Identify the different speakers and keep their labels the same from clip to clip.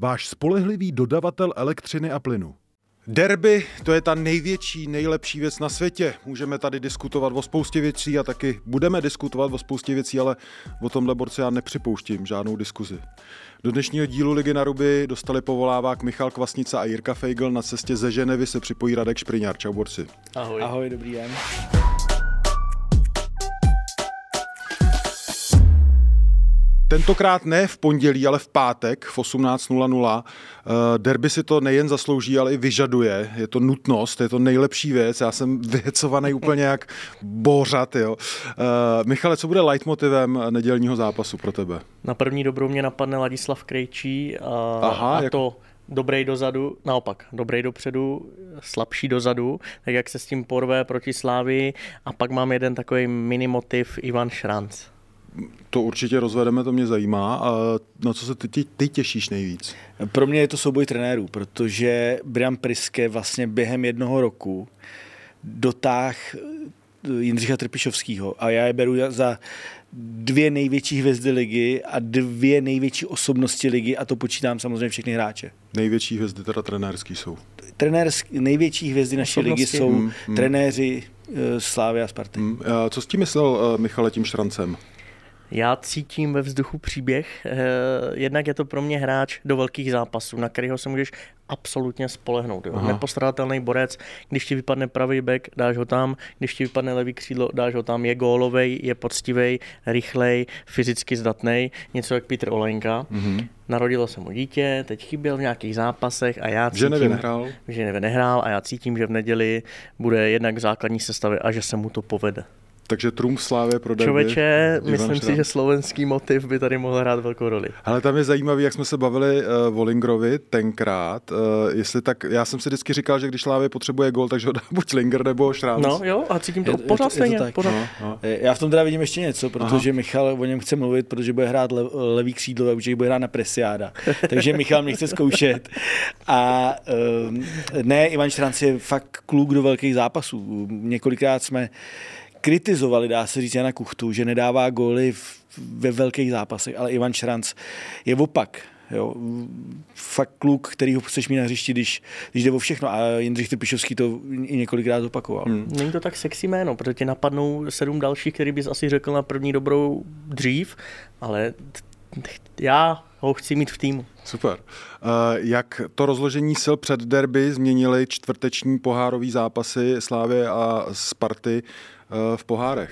Speaker 1: váš spolehlivý dodavatel elektřiny a plynu. Derby, to je ta největší, nejlepší věc na světě. Můžeme tady diskutovat o spoustě věcí a taky budeme diskutovat o spoustě věcí, ale o tomhle borce já nepřipouštím žádnou diskuzi. Do dnešního dílu Ligy na ruby dostali povolávák Michal Kvasnica a Jirka Feigl. Na cestě ze Ženevy se připojí Radek Špriňár. Čau borci.
Speaker 2: Ahoj.
Speaker 3: Ahoj, dobrý den.
Speaker 1: Tentokrát ne v pondělí, ale v pátek v 18.00. Eh, derby si to nejen zaslouží, ale i vyžaduje. Je to nutnost, je to nejlepší věc. Já jsem vyhecovaný úplně jak bořat. Jo. Eh, Michale, co bude leitmotivem nedělního zápasu pro tebe?
Speaker 2: Na první dobrou mě napadne Ladislav Krejčí a,
Speaker 1: Aha,
Speaker 2: a
Speaker 1: jak-
Speaker 2: to dobrý dozadu, naopak, dobrý dopředu, slabší dozadu, tak jak se s tím porve proti Slávii a pak mám jeden takový mini motiv Ivan Šranc.
Speaker 1: To určitě rozvedeme, to mě zajímá. A na co se ty, ty, ty těšíš nejvíc?
Speaker 3: Pro mě je to souboj trenérů, protože Brian Priske vlastně během jednoho roku dotáh Jindřicha Trpišovského a já je beru za dvě největší hvězdy ligy a dvě největší osobnosti ligy a to počítám samozřejmě všechny hráče.
Speaker 1: Největší hvězdy teda trenérský jsou.
Speaker 3: Trenér, největší hvězdy naší ligy jsou
Speaker 1: Hmm, hmm.
Speaker 3: trenéři eh, Slávy a Sparty.
Speaker 1: Hm, a Co s tím myslel eh, Michale tím šrancem?
Speaker 2: Já cítím ve vzduchu příběh. Eh, Jednak je to pro mě hráč do velkých zápasů, na kterého se můžeš absolutně spolehnout. Jo.
Speaker 1: Aha.
Speaker 2: Nepostradatelný borec, když ti vypadne pravý back, dáš ho tam, když ti vypadne levý křídlo, dáš ho tam. Je gólovej, je poctivej, rychlej, fyzicky zdatný, něco jak Petr Olenka. Mm-hmm. Narodilo se mu dítě, teď chyběl v nějakých zápasech a já cítím,
Speaker 1: Ženevě nehrál?
Speaker 2: v Ženevě nehrál a já cítím, že v neděli bude jednak v základní sestavě a že se mu to povede.
Speaker 1: Takže trumf Slávě pro derby.
Speaker 2: Čověče,
Speaker 1: Ivan
Speaker 2: myslím si,
Speaker 1: Šranc.
Speaker 2: že slovenský motiv by tady mohl hrát velkou roli.
Speaker 1: Ale tam je zajímavý, jak jsme se bavili uh, o Lingrovi tenkrát. Uh, jestli tak, já jsem si vždycky říkal, že když Slávě potřebuje gol, takže ho dá buď Linger nebo Šránc.
Speaker 2: No jo, a cítím to
Speaker 3: Je to- je
Speaker 2: pořád
Speaker 3: to- je to
Speaker 2: stejně.
Speaker 3: tak.
Speaker 2: pořád.
Speaker 1: No, no.
Speaker 3: Eh, Já v tom teda vidím ještě něco, protože Aha. Michal o něm chce mluvit, protože bude hrát le, levý křídlo a bude hrát na presiáda. Takže Michal mě chce zkoušet. A um, ne, Ivan Štranc je fakt kluk do velkých zápasů. Několikrát jsme kritizovali, dá se říct, Jana Kuchtu, že nedává góly v, ve velkých zápasech, ale Ivan Šranc je opak. Jo, fakt kluk, který ho chceš mít na hřišti, když, když jde o všechno. A Jindřich Trpišovský to i několikrát opakoval. Hmm.
Speaker 2: Není to tak sexy jméno, protože ti napadnou sedm dalších, který bys asi řekl na první dobrou dřív, ale já ho chci mít v týmu.
Speaker 1: Super. Uh, jak to rozložení sil před derby změnily čtvrteční pohárový zápasy Slávě a Sparty v pohárech?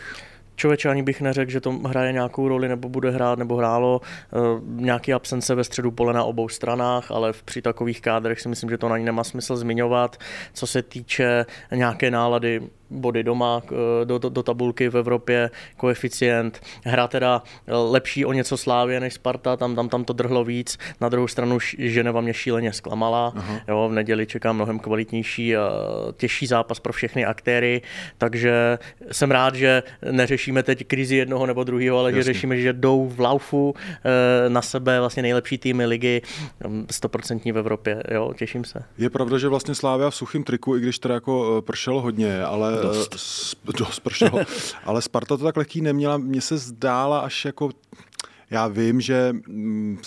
Speaker 2: Člověče, ani bych neřekl, že to hraje nějakou roli, nebo bude hrát, nebo hrálo uh, nějaký absence ve středu pole na obou stranách, ale v, při takových kádrech si myslím, že to na ní nemá smysl zmiňovat. Co se týče nějaké nálady, body doma eh, do, do, do tabulky v Evropě, koeficient. Hra teda eh, lepší o něco Slávě než Sparta, tam, tam, tam to drhlo víc. Na druhou stranu Ženeva mě šíleně zklamala. Jo, v neděli čekám mnohem kvalitnější a těžší zápas pro všechny aktéry, takže jsem rád, že neřešíme teď krizi jednoho nebo druhého, ale
Speaker 1: Jasně.
Speaker 2: že řešíme, že jdou v laufu eh, na sebe vlastně nejlepší týmy ligy, mm, 100% v Evropě. Jo, těším se.
Speaker 1: Je pravda, že vlastně Slávia v suchém triku, i když teda jako eh, pršelo hodně, ale
Speaker 3: Dost.
Speaker 1: eh, dost pršelo, ale Sparta to tak lehký neměla, mně se zdála až jako já vím, že mm,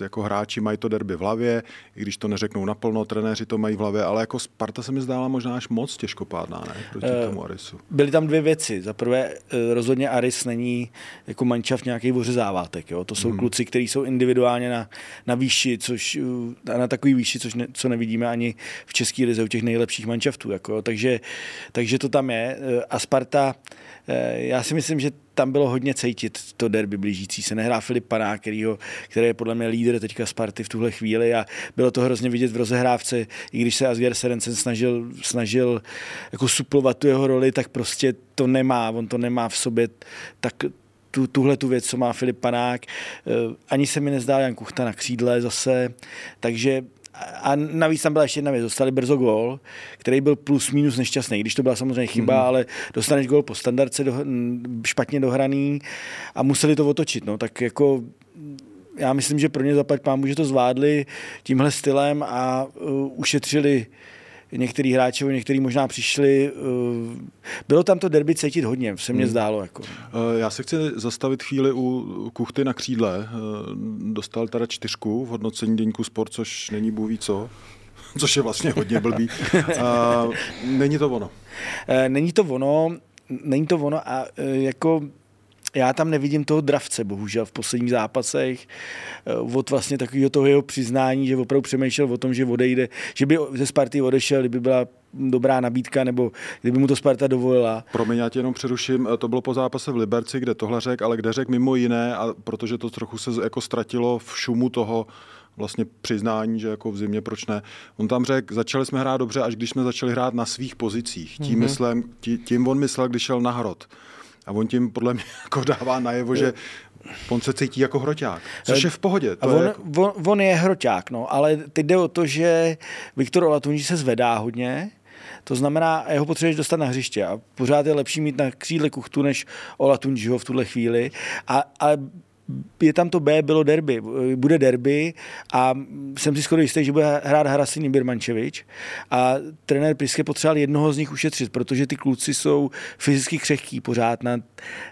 Speaker 1: jako hráči mají to derby v hlavě, i když to neřeknou naplno, trenéři to mají v hlavě, ale jako Sparta se mi zdála možná až moc těžkopádná, ne? Proti
Speaker 3: Eh,
Speaker 1: tomu Arisu.
Speaker 3: Byly tam dvě věci. Za prvé, eh, rozhodně Aris není jako mančav nějaký ořezávátek. Jo? To jsou hmm. kluci, kteří jsou individuálně na, na výši, což, eh, na takový výši, což ne, co nevidíme ani v české lize u těch nejlepších mančaftů. Jako, takže, takže to tam je. A Sparta, já si myslím, že tam bylo hodně cítit to derby blížící se. Nehrá Filip Panák, kterýho, který je podle mě lídr teďka Sparty v tuhle chvíli a bylo to hrozně vidět v rozehrávce, i když se Asger Serencen snažil, snažil jako suplovat tu jeho roli, tak prostě to nemá, on to nemá v sobě tak tu, tuhle tu věc, co má Filip Panák. Ani se mi nezdá Jan Kuchta na křídle zase, takže a navíc tam byla ještě jedna věc, dostali brzo gól, který byl plus minus nešťastný, když to byla samozřejmě chyba, mm. ale dostaneš gól po standardce do, špatně dohraný a museli to otočit, no, tak jako já myslím, že pro ně zaplať pámu, že to zvládli tímhle stylem a uh, ušetřili některý hráči, některý možná přišli. Uh, bylo tam to derby cítit hodně, se mně hmm. zdálo. Jako.
Speaker 1: Uh, já se chci zastavit chvíli u Kuchty na křídle. Uh, dostal teda čtyřku v hodnocení Deňku Sport, což není bůh co což je vlastně hodně blbý. Uh, není to ono.
Speaker 3: Není to ono, není to ono a jako já tam nevidím toho dravce, bohužel, v posledních zápasech, eh, od vlastně takového toho jeho přiznání, že opravdu přemýšlel o tom, že odejde, že by ze Sparty odešel, kdyby byla dobrá nabídka, nebo kdyby mu to Sparta dovolila.
Speaker 1: Promiň, já tě jenom přeruším, to bylo po zápase v Liberci, kde tohle řekl, ale kde řekl mimo jiné, a protože to trochu se jako ztratilo v šumu toho, vlastně přiznání, že jako v zimě proč ne. On tam řekl, začali jsme hrát dobře, až když jsme začali hrát na svých pozicích. Tím, mm-hmm. myslím, tím on myslel, když šel na hrot. A on tím podle mě jako dává najevo, že on se cítí jako hroťák, což je v pohodě.
Speaker 3: To on, je jako... on, on je hroťák, no, ale teď jde o to, že Viktor Olatunji se zvedá hodně, to znamená, jeho potřebuješ dostat na hřiště a pořád je lepší mít na křídle kuchtu než Olatunjiho v tuhle chvíli. A, ale je tam to B, bylo derby, bude derby a jsem si skoro jistý, že bude hrát Harasin Birmančevič a trenér Priske potřeboval jednoho z nich ušetřit, protože ty kluci jsou fyzicky křehký pořád na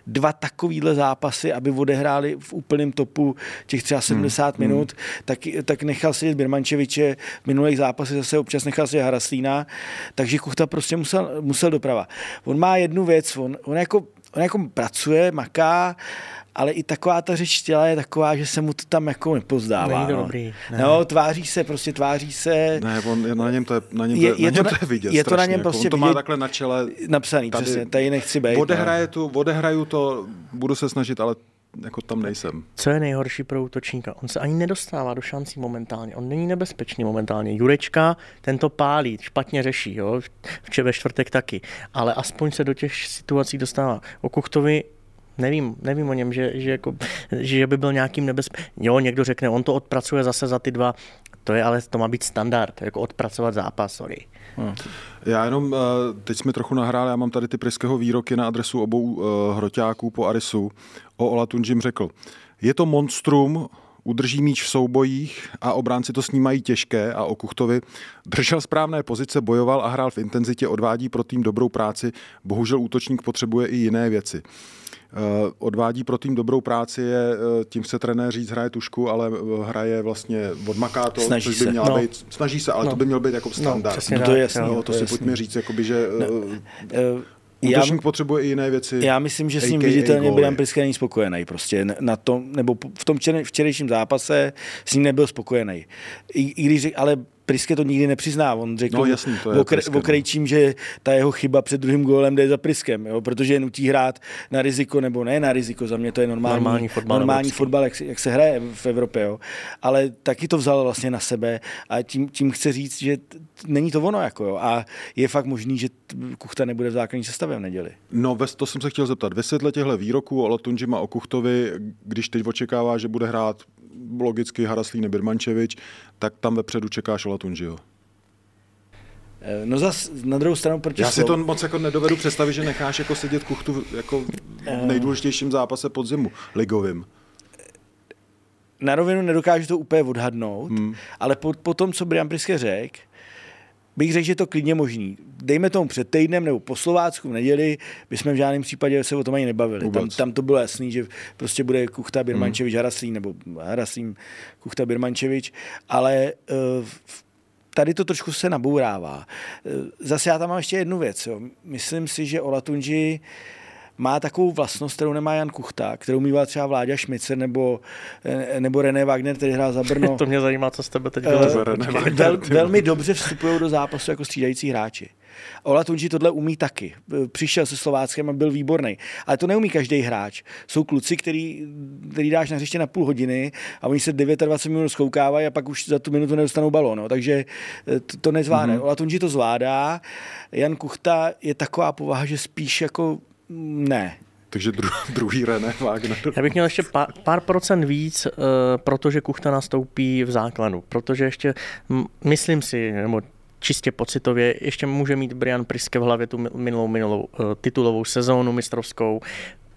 Speaker 3: dva takovýhle zápasy, aby odehráli v úplném topu těch třeba 70 hmm. minut, hmm. tak, tak nechal sedět Birmančeviče, v minulých zápasech zase občas nechal sedět Haraslína, takže Kuchta prostě musel, musel doprava. On má jednu věc, on, on jako on jako pracuje, maká, ale i taková ta řeč těla je taková, že se mu to tam jako nepozdává.
Speaker 2: Není to
Speaker 3: no.
Speaker 2: dobrý.
Speaker 3: Ne. No, tváří se, prostě tváří se.
Speaker 1: Ne, on, na něm to je, na něm to je, je, je, na něm to, to je vidět
Speaker 3: Je to na něm
Speaker 1: jako
Speaker 3: prostě
Speaker 1: on to má takhle na čele.
Speaker 3: Napsaný, tady, přesně, tady nechci být.
Speaker 1: Odehraje tu, odehraju to, budu se snažit, ale jako tam nejsem.
Speaker 2: Co je nejhorší pro útočníka? On se ani nedostává do šancí momentálně. On není nebezpečný momentálně. Jurečka, ten to pálí, špatně řeší, jo? ve čtvrtek taky. Ale aspoň se do těch situací dostává. O Kuchtovi nevím, nevím o něm, že, že, jako, že by byl nějakým nebezpečným. Jo, někdo řekne, on to odpracuje zase za ty dva, to je ale, to má být standard, jako odpracovat zápas, sorry.
Speaker 1: Hmm. Já jenom, eh, teď jsme trochu nahráli, já mám tady ty Priského výroky na adresu obou uh, hroťáků po Arisu. O Olatunžim řekl, je to monstrum, udrží míč v soubojích a obránci to snímají těžké a o Kuchtovi držel správné pozice, bojoval a hrál v intenzitě, odvádí pro tým dobrou práci, bohužel útočník potřebuje i jiné věci. Eh, odvádí pro tým dobrou práci, je, eh, tím se trenér říct, hraje tušku, ale eh, hraje vlastně, odmaká to,
Speaker 3: snaží
Speaker 1: což by
Speaker 3: se.
Speaker 1: měla
Speaker 3: no.
Speaker 1: být, snaží se, ale no. to by měl být jako no, standard.
Speaker 3: No, no to je jasný.
Speaker 1: No, to, to si jasný. pojďme říct, jakoby, že no. Uh, Útočník já, potřebuje i jiné věci.
Speaker 3: Já myslím, že s ním viditelně Brian Priske není spokojený prostě na tom, nebo v tom včerejším zápase s ním nebyl spokojený. I, i když, ale Priske to nikdy nepřizná. On řekl
Speaker 1: no, jasný, to je
Speaker 3: okr- no. okrejčím, že ta jeho chyba před druhým gólem jde za Priskem, jo? protože je nutí hrát na riziko, nebo ne na riziko, za mě to je normální,
Speaker 2: normální fotbal,
Speaker 3: normální fotbal jak, jak, se hraje v Evropě. Jo? Ale taky to vzal vlastně na sebe a tím, tím chce říct, že t- není to ono. Jako, jo? A je fakt možný, že Kuchta nebude v základní sestavě v neděli.
Speaker 1: No, to jsem se chtěl zeptat. Ve světle těchto výroků o Latunžima o Kuchtovi, když teď očekává, že bude hrát logicky Haraslín Birmančevič, tak tam vepředu čekáš Olatunžiho.
Speaker 3: Eh, no zas na druhou stranu,
Speaker 1: proč Já si to moc jako nedovedu představit, že necháš jako sedět kuchtu jako v eh. nejdůležitějším zápase podzimu, ligovým.
Speaker 3: Na rovinu nedokážu to úplně odhadnout, hmm. ale po, po tom, co Brian Priske řekl, bych řekl, že to klidně možný. Dejme tomu před týdnem nebo po Slovácku v neděli, bychom v žádném případě se o tom ani nebavili. Tam, tam, to bylo jasný, že prostě bude Kuchta Birmančevič hmm. Haraslín nebo Haraslín Kuchta Birmančevič, ale uh, tady to trošku se nabourává. Uh, zase já tam mám ještě jednu věc. Jo. Myslím si, že Olatunji má takovou vlastnost, kterou nemá Jan Kuchta, kterou mýval třeba Vláďa Šmicer nebo, eh, nebo René Wagner, který hrál za Brno.
Speaker 2: to mě zajímá, co z tebe teď
Speaker 3: bylo. Uh, vel, velmi dobře vstupují do zápasu jako střídající hráči. Ola Tunji tohle umí taky. Eh, přišel se Slováckem a byl výborný. Ale to neumí každý hráč. Jsou kluci, který, který dáš na hřiště na půl hodiny a oni se 29 minut schoukávají a pak už za tu minutu nedostanou balón. No. Takže to, to nezvládne. Mm-hmm. Ola Tunji to zvládá. Jan Kuchta je taková povaha, že spíš jako ne.
Speaker 1: Takže dru, druhý René Wagner.
Speaker 2: Já bych měl ještě pár, pár procent víc, uh, protože Kuchta nastoupí v základu. Protože ještě, m, myslím si, nebo čistě pocitově, ještě může mít Brian Priske v hlavě tu minulou, minulou uh, titulovou sezónu mistrovskou,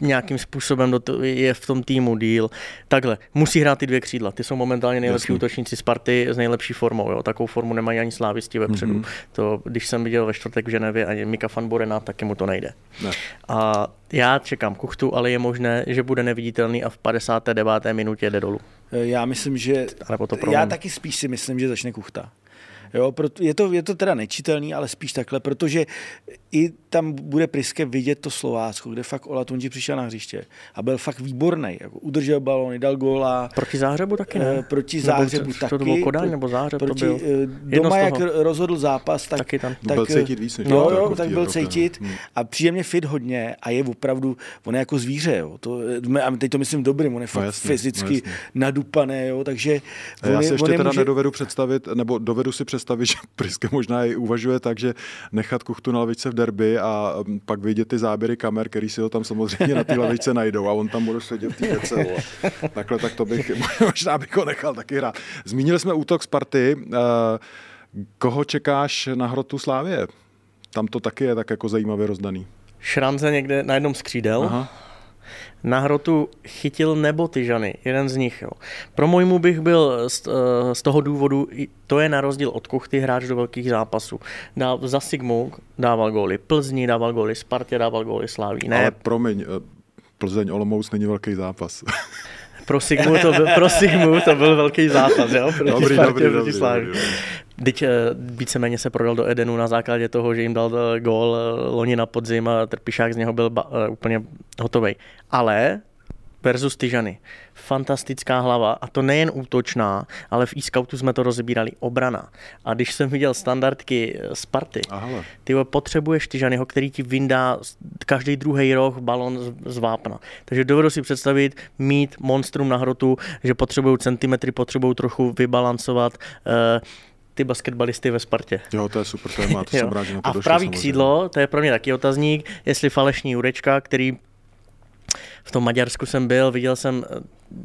Speaker 2: nějakým způsobem do to, je v tom týmu díl. Takhle, musí hrát ty dvě křídla. Ty jsou momentálně nejlepší Jasný. útočníci Sparty s nejlepší formou. Jo. Takovou formu nemají ani slávisti vepředu. Mm-hmm. To, když jsem viděl ve čtvrtek v Ženevě ani Mika van Borena, taky mu to nejde. Ne. A já čekám kuchtu, ale je možné, že bude neviditelný a v 59. minutě jde dolů.
Speaker 3: Já myslím, že... Já taky spíš si myslím, že začne kuchta. Jo, je, to, je to teda nečitelný, ale spíš takhle, protože i tam bude Priske vidět to Slovácko, kde fakt Ola Tunji přišel na hřiště a byl fakt výborný. Jako udržel balony, dal góla.
Speaker 2: Proti Záhřebu taky ne?
Speaker 3: Eh, proti Záhřebu
Speaker 2: nebo,
Speaker 3: taky.
Speaker 2: To bylo Kodaň nebo Záhřeb
Speaker 3: proti,
Speaker 2: to byl.
Speaker 3: Eh, doma, jak rozhodl zápas, tak,
Speaker 2: taky tam.
Speaker 1: tak byl cítit víc, než
Speaker 3: no, jo, tak byl cítit hmm. a příjemně fit hodně a je opravdu, on je jako zvíře, jo. To, a teď to myslím dobrým, on je no fakt no jasně, fyzicky no nadupaný, jo, takže
Speaker 1: on Já si ještě teda může... nedovedu představit, nebo dovedu si představit, že Priske možná i uvažuje tak, že nechat kuchtu na lavičce v derby a um, pak vidět ty záběry kamer, který si ho tam samozřejmě na té lavičce najdou a on tam bude sedět v té Takhle tak to bych, možná bych ho nechal taky hrát. Zmínili jsme útok Sparty. Uh, koho čekáš na hrotu Slávě? Tam to taky je tak jako zajímavě rozdaný.
Speaker 2: Šrance někde na jednom skřídel. Aha na hrotu chytil nebo Tyžany, jeden z nich. Jo. Pro mojmu bych byl z, eh, z toho důvodu, to je na rozdíl od Kuchty hráč do velkých zápasů. Dá, za Sigmu dával góly Plzni, dával góly Spartě, dával góly Sláví.
Speaker 1: Ne. Ale promiň, eh, Plzeň Olomouc není velký zápas.
Speaker 2: pro Sigmu to byl, pro Sigmu to byl velký zápas, jo?
Speaker 1: Proti dobrý, Spartě, dobrý, proti dobrý, dobrý,
Speaker 2: Teď eh, víceméně se prodal do Edenu na základě toho, že jim dal eh, gól eh, loni na podzim a Trpišák z něho byl ba- úplně hotový. Ale versus Tyžany. Fantastická hlava a to nejen útočná, ale v e-scoutu jsme to rozebírali obrana. A když jsem viděl standardky Sparty, Aha. ty potřebuješ Tyžanyho, který ti vyndá každý druhý roh balon z, z vápna. Takže dovedu si představit mít monstrum na hrotu, že potřebují centimetry, potřebují trochu vybalancovat. Uh, ty basketbalisty ve Spartě.
Speaker 1: Jo, to je super téma, to jsem rád, že na to
Speaker 2: A v pravý křídlo, to je pro mě taky otazník, jestli falešní Jurečka, který v tom Maďarsku jsem byl, viděl jsem, eh,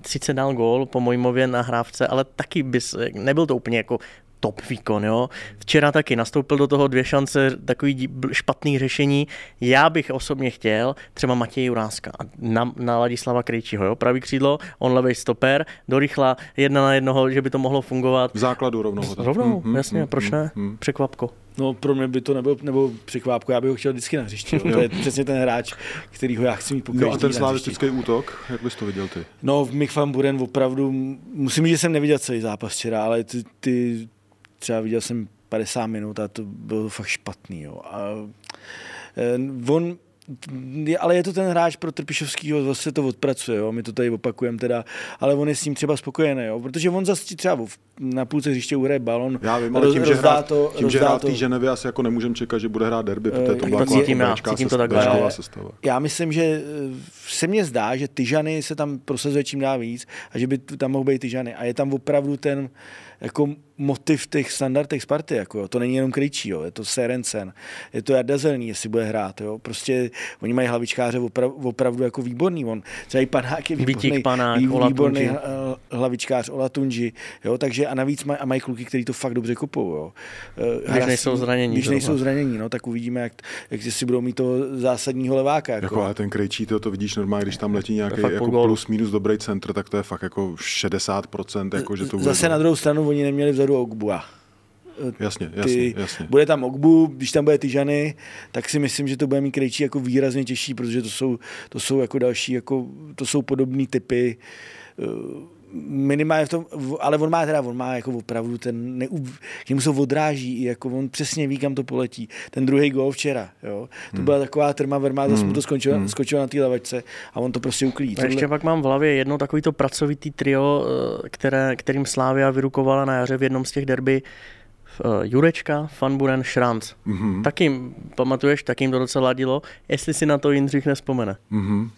Speaker 2: sice dal gól po Mojmově na hrávce, ale taky bys, nebyl to úplně jako top výkon. Jo. Včera taky nastoupil do toho dvě šance, takový špatný řešení. Já bych osobně chtěl třeba Matěj Juráska na, na Ladislava Krejčího, jo. pravý křídlo, on levý stoper, do rychla jedna na jednoho, že by to mohlo fungovat.
Speaker 1: V základu rovnou.
Speaker 2: Rovnou, mm, jasně, mm, proč ne? Mm, Překvapko.
Speaker 3: No pro mě by to nebylo nebo překvápko, já bych ho chtěl vždycky na hřišti. to je přesně ten hráč, který ho já chci mít po
Speaker 1: No a ten slavistický útok, jak bys to viděl ty?
Speaker 3: No, Mick van Buren opravdu, musím říct, že jsem neviděl celý zápas včera, ale ty, ty třeba viděl jsem 50 minut a to bylo fakt špatný. Jo. A, eh, on ale je to ten hráč pro Trpišovskýho, zase to odpracuje, jo? my to tady opakujeme teda, ale on je s tím třeba spokojený, jo? protože on zase třeba na půlce hřiště uhraje balon.
Speaker 1: Já vím, ale tím, že hrá, to, tím, že hrá v té Ženevě, asi jako nemůžeme čekat, že bude hrát derby, protože to byla
Speaker 2: uh, cítím, já, cítím to takhle.
Speaker 3: sestava. Já myslím, že eh, se mně zdá, že Tyžany se tam prosazuje čím dál víc a že by tam mohl být Tyžany a je tam opravdu ten jako motiv těch standardech Sparty, jako, to není jenom Krejčí, jo, je to Serencen, je to Jardazelný, jestli bude hrát, jo, prostě oni mají hlavičkáře opra, opravdu jako výborný, on třeba i Panák je výborný,
Speaker 2: panák, vý,
Speaker 3: výborný hlavičkář Olatunji, jo, takže a navíc maj, a mají kluky, kteří to fakt dobře kupou, jo.
Speaker 2: Eh, když nejsou zranění.
Speaker 3: Když nejsou zranění, no, tak uvidíme, jak, jak si budou mít toho zásadního leváka. Jako,
Speaker 1: jako ale ten Krejčí, to, to vidíš normálně, když tam letí nějaký jako plus minus dobrý centr, tak to je fakt jako 60%, jako, že to bude
Speaker 3: Zase na druhou stranu oni neměli vzadu Ogbua.
Speaker 1: Jasně, jasně, ty, jasně.
Speaker 3: Bude tam Ogbu, když tam bude Tyžany, tak si myslím, že to bude mít Krejčí jako výrazně těžší, protože to jsou, to jsou jako další, jako, to jsou podobné typy minimálně v tom, ale on má teda, on má jako opravdu ten, neu, že mu se odráží, jako on přesně ví, kam to poletí. Ten druhý gol včera, jo. To hmm. byla taková trma verma, zase hmm. mu to skončilo, hmm. skončilo na té lavačce a on to prostě uklí.
Speaker 2: A ještě pak mám v hlavě jedno takový to pracovitý trio, eh, které, kterým Slávia vyrukovala na jaře v jednom z těch derby, uh, Jurečka, Fanburen, Šranc. Mm-hmm. Taky, pamatuješ, taky jim to docela ladilo, jestli si na to Jindřich nespomene.
Speaker 1: Mm-hmm.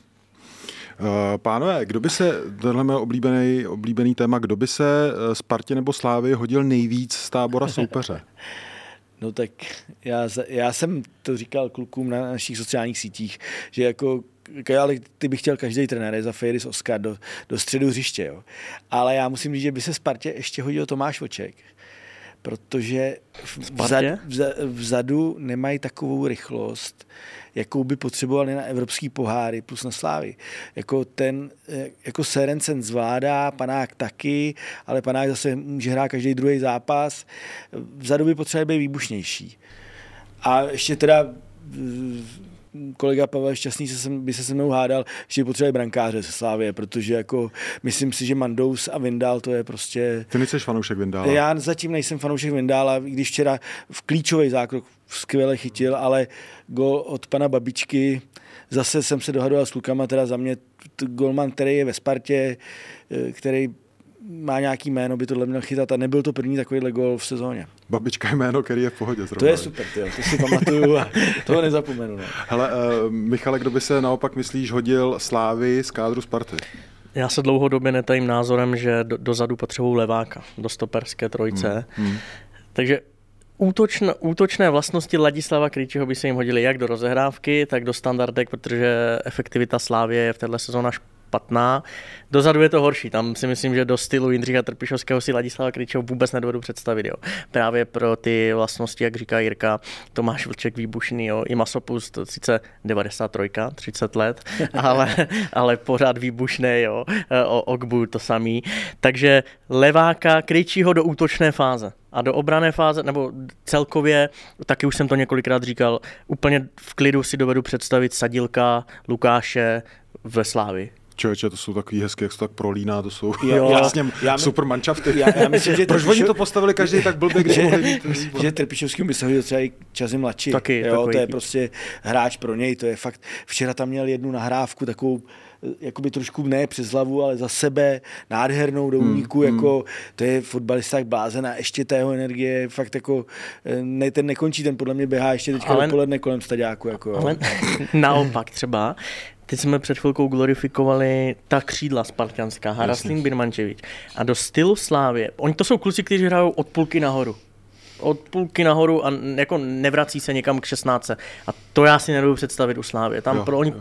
Speaker 1: Eh, pánové, kdo by se, tohle je oblíbený, oblíbený téma, kdo by se eh, Spartě nebo Slávy hodil nejvíc z tábora soupeře?
Speaker 3: No tak já, já jsem to říkal klukům na našich sociálních sítích, že jako ale ty bych chtěl každý trenér, za Fejris Oscar do, do středu hřiště, jo. Ale já musím říct, že by se Spartě ještě hodil Tomáš Voček, protože vzad, vzadu nemají takovou rychlost, jakou by potřebovali na evropský poháry plus na slávy. Jako ten, jako Serencen zvládá, panák taky, ale panák zase může hrát každý druhý zápas. Vzadu by potřebovali být výbušnější. A ještě teda kolega Pavel Šťastný se sem, by se se mnou hádal, že potřebuje brankáře ze Slávě, protože jako myslím si, že Mandous a Vindal to je prostě...
Speaker 1: Ty nejsi fanoušek Vindála.
Speaker 3: Já zatím nejsem fanoušek Vindála, když včera v klíčový zákrok skvěle chytil, ale gol od pana Babičky, zase jsem se dohadoval s klukama, teda za mě golman, který je ve Spartě, eh, který má nějaký jméno, by tohle měl chytat a nebyl to první takovýhle gol v sezóně.
Speaker 1: Babička je jméno, který je v pohodě
Speaker 3: zrovna. To je super, tyjo, to si pamatuju a toho nezapomenu. Ne.
Speaker 1: Hele, uh, Michale, kdo by se naopak myslíš hodil Slávy z kádru Sparty?
Speaker 2: Já se dlouhodobě netajím názorem, že do, dozadu potřebují leváka do stoperské trojce. Hmm. Hmm. Takže útočné, útočné vlastnosti Ladislava Krejčího by se jim hodily jak do rozehrávky, tak do standardek, protože efektivita Slávě je v této sezóně špatná. Dozadu je to horší, tam si myslím, že do stylu Jindřicha Trpišovského si Ladislava Kryčeho vůbec nedovedu představit. Jo. Právě pro ty vlastnosti, jak říká Jirka, Tomáš Vlček výbušný, jo. i Masopust, sice 93, 30 let, ale, ale pořád výbušný, jo. O Ogbu to samý. Takže leváka Kryčího do útočné fáze. A do obrané fáze, nebo celkově, taky už jsem to několikrát říkal, úplně v klidu si dovedu představit Sadilka, Lukáše ve Slávi.
Speaker 1: Člověče, to jsou takový hezké, jak se tak prolíná, to jsou jo, jasně já, super manšafty.
Speaker 3: Já, já myslím, že
Speaker 1: Proč oni to postavili každý tak blbě, když mohli
Speaker 3: mít? Že Trpišovský by se hodil třeba i časy mladší. Taky, jo, to je prostě hráč pro něj, to je fakt. Včera tam měl jednu nahrávku, takovou jakoby trošku ne přes hlavu, ale za sebe nádhernou do hmm, hmm, jako to je fotbalista jak blázen a ještě ta jeho energie fakt jako ne, ten nekončí, ten podle mě běhá ještě teďka ale, dopoledne kolem stadiáku. Jako,
Speaker 2: ale naopak třeba, Teď jsme před chvilkou glorifikovali ta křídla spartianská, Haraslín Birmančevič. A do stylu Slávě, oni to jsou kluci, kteří hrajou od půlky nahoru. Od půlky nahoru a jako nevrací se někam k 16. A to já si nedovedu představit u Slávě. Tam jo, pro oni, jo.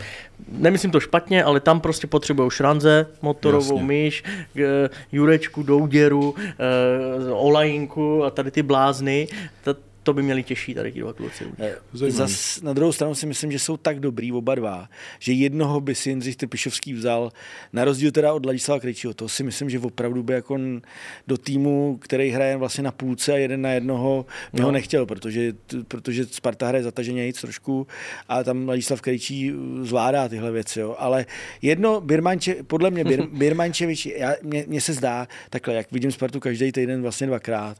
Speaker 2: nemyslím to špatně, ale tam prostě potřebují šranze, motorovou Jasně. myš, eh, Jurečku, Douděru, eh, Olajinku a tady ty blázny to by měli těžší tady ti dva kluci. Eh,
Speaker 3: zas, na druhou stranu si myslím, že jsou tak dobrý oba dva, že jednoho by si Jindřich Trpišovský vzal, na rozdíl teda od Ladislava Krejčího. To si myslím, že opravdu by jako do týmu, který hraje vlastně na půlce a jeden na jednoho, by no. ho nechtěl, protože, protože Sparta hraje zataženě nic trošku a tam Ladislav Krejčí zvládá tyhle věci. Jo. Ale jedno, Birmanče, podle mě Bir, Birmančevič, já, mě, mně, se zdá, takhle, jak vidím Spartu každý týden vlastně dvakrát,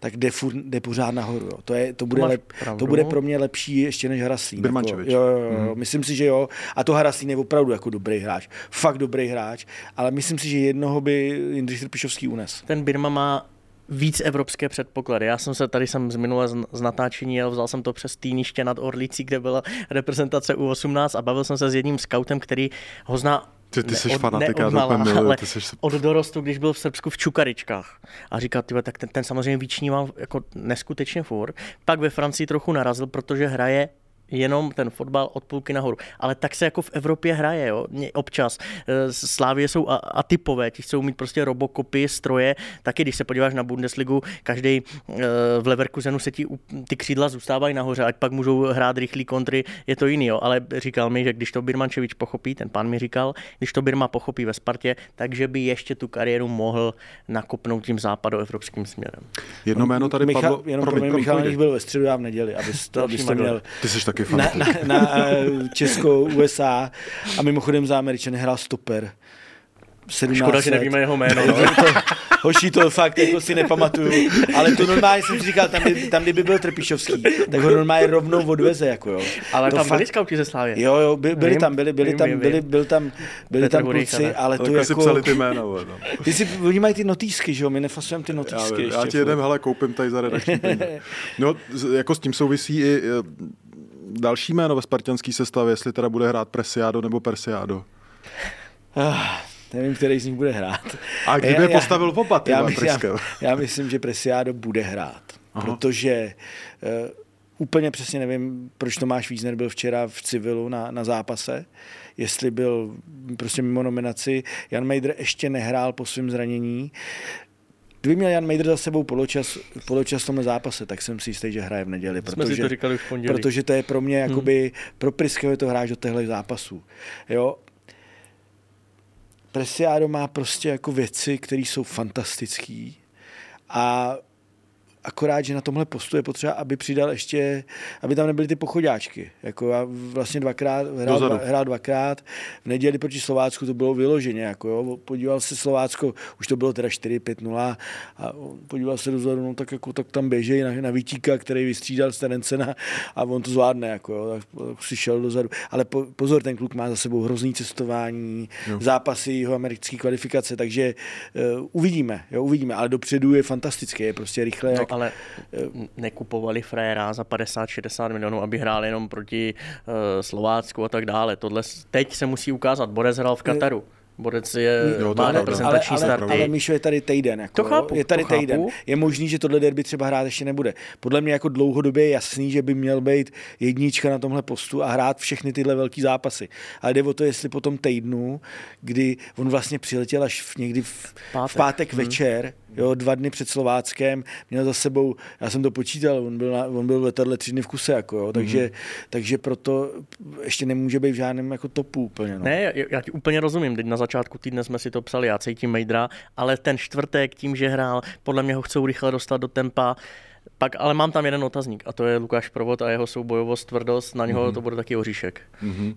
Speaker 3: tak jde, furt, jde pořád nahoru. Jo to, je, to, bude, lep, to bude pro mě lepší ještě než Haraslín.
Speaker 1: Jako,
Speaker 3: jo, jo, jo, hmm. myslím si, že jo. A to Haraslín je opravdu jako dobrý hráč. Fakt dobrý hráč, ale myslím si, že jednoho by Jindřich Trpišovský unes.
Speaker 2: Ten Birma má víc evropské předpoklady. Já jsem se tady jsem z minule z natáčení jel, vzal jsem to přes Týniště nad Orlicí, kde byla reprezentace U18 a bavil jsem se s jedním scoutem, který ho zná
Speaker 1: ty, ty jsi fanatik, já to miluji. Ty
Speaker 2: jsi... Od dorostu, když byl v Srbsku v Čukaričkách a říkal, tyhle, tak ten, ten samozřejmě vyčníval jako neskutečně furt. Pak ve Francii trochu narazil, protože hraje jenom ten fotbal od půlky nahoru. Ale tak se jako v Evropě hraje, jo? občas. Eh, Slávě jsou atypové, ti chcou mít prostě robokopy, stroje, taky když se podíváš na Bundesligu, každý eh, v Leverkusenu se ti ty křídla zůstávají nahoře, ať pak můžou hrát rychlý kontry, je to jiný, jo? ale říkal mi, že když to Birmančevič pochopí, ten pán mi říkal, když to Birma pochopí ve Spartě, takže by ještě tu kariéru mohl nakopnout tím západoevropským směrem.
Speaker 1: Jedno jméno tady
Speaker 3: Michal,
Speaker 1: padlo.
Speaker 3: Jenom promiň, Michal, byl ve středu a v neděli, abys to, abyste měl...
Speaker 1: Ty jsi taky
Speaker 3: taky na, na, na uh, Českou, USA a mimochodem za Američany hrál stoper.
Speaker 2: 17 Škoda, že nevíme jeho jméno. No.
Speaker 3: Hoší to fakt jako si nepamatuju, ale to normálně jsem si říkal, tam, tam kdyby byl Trpišovský, tak ho normálně rovnou odveze, jako jo.
Speaker 2: Ale
Speaker 3: to
Speaker 2: tam fakt... byli skauti ze Slávy.
Speaker 3: Jo, jo, by, byli vím, tam, byli, byli vím, tam, vím, byli, byl tam, byli tam kluci, ale to jako...
Speaker 1: si psali ty jména, no.
Speaker 3: Ty si, oni mají ty notýsky, že jo, my nefasujeme ty notýsky.
Speaker 1: Já, já ti jedem, hele, koupím tady za redakční No, jako s tím souvisí i další jméno ve spartianské sestavě, jestli teda bude hrát Presiado nebo Persiado.
Speaker 3: Uh, nevím, který z nich bude hrát.
Speaker 1: A kdyby já, postavil oba,
Speaker 3: já, já, já myslím, že Presiado bude hrát, Aha. protože uh, úplně přesně nevím, proč Tomáš Vízner byl včera v civilu na, na zápase, jestli byl prostě mimo nominaci. Jan Mejdr ještě nehrál po svém zranění. Kdyby měl Jan Mejdr za sebou poločas, poločas v tomhle zápase, tak jsem si jistý, že hraje v neděli.
Speaker 2: Jsme si to říkali už pondělí.
Speaker 3: protože to je pro mě jakoby, hmm. pro Pryskeho je to hráč do těchto zápasů. Jo, Presiado má prostě jako věci, které jsou fantastické a akorát, že na tomhle postu je potřeba, aby přidal ještě, aby tam nebyly ty pochodáčky. Jako já vlastně dvakrát, hrál, dva, hrál dvakrát, v neděli proti Slovácku to bylo vyloženě, jako jo, podíval se Slovácko, už to bylo teda 4-5-0 a podíval se dozadu, no tak jako tak tam běží na, na Vítíka, který vystřídal Sterencena a on to zvládne, jako jo, tak, tak si šel dozadu. Ale po, pozor, ten kluk má za sebou hrozný cestování, jo. zápasy jeho americké kvalifikace, takže uh, uvidíme, jo, uvidíme, ale dopředu je fantastický, je prostě rychle, no,
Speaker 2: ale nekupovali Frérá za 50-60 milionů, aby hrál jenom proti uh, Slovácku a tak dále. Tohle teď se musí ukázat. Borez hrál v Kataru. Borec je, jo, má reprezentační
Speaker 3: ale, ale, ale, Míšo je tady týden. Jako,
Speaker 2: to chápu,
Speaker 3: je tady
Speaker 2: to
Speaker 3: týden.
Speaker 2: Chápu.
Speaker 3: Je možný, že tohle derby třeba hrát ještě nebude. Podle mě jako dlouhodobě je jasný, že by měl být jednička na tomhle postu a hrát všechny tyhle velký zápasy. Ale jde o to, jestli po tom týdnu, kdy on vlastně přiletěl až v někdy v pátek, v pátek hmm. večer, jo, dva dny před Slováckem, měl za sebou, já jsem to počítal, on byl, na, on byl v letadle tři dny v kuse, jako, jo, takže, mm. takže proto ještě nemůže být v žádném jako topu úplně. No.
Speaker 2: Ne, já, já ti úplně rozumím, teď na začátku týdne jsme si to psali, já cítím Mejdra, ale ten čtvrtek tím, že hrál, podle mě ho chcou rychle dostat do tempa, pak, ale mám tam jeden otazník a to je Lukáš Provod a jeho soubojovost, tvrdost, na něho mm-hmm. to bude taky oříšek. Mm-hmm.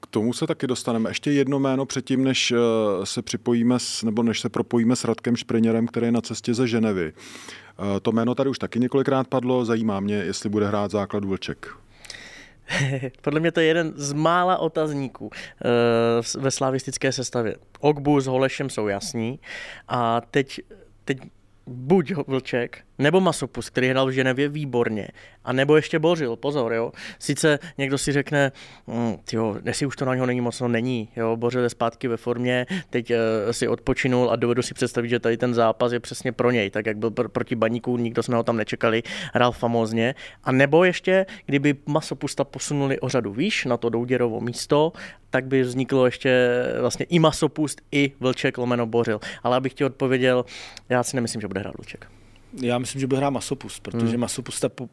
Speaker 1: K tomu se taky dostaneme. Ještě jedno jméno předtím, než eh, se připojíme, s, nebo než se propojíme s Radkem Špriněrem, který je na cestě ze Ženevy. Eh, to jméno tady už taky několikrát padlo, zajímá mě, jestli bude hrát základ Vlček.
Speaker 2: Podle mě to je jeden z mála otazníků ve slavistické sestavě. Ogbu s Holešem jsou jasní a teď, teď buď Vlček, nebo Masopus, který hrál v Ženevě výborně, a nebo ještě Bořil, pozor, jo. Sice někdo si řekne, hm, jo, jestli už to na něho není moc, no není, jo, Bořil je zpátky ve formě, teď uh, si odpočinul a dovedu si představit, že tady ten zápas je přesně pro něj, tak jak byl pr- proti Baníku, nikdo jsme ho tam nečekali, hrál famózně. A nebo ještě, kdyby Masopusta posunuli o řadu výš na to Douděrovo místo, tak by vzniklo ještě vlastně i Masopust, i Vlček lomeno Bořil. Ale abych ti odpověděl, já si nemyslím, že bude hrát Vlček
Speaker 3: já myslím, že bude hrát Masopust, protože hmm. Masopusta po,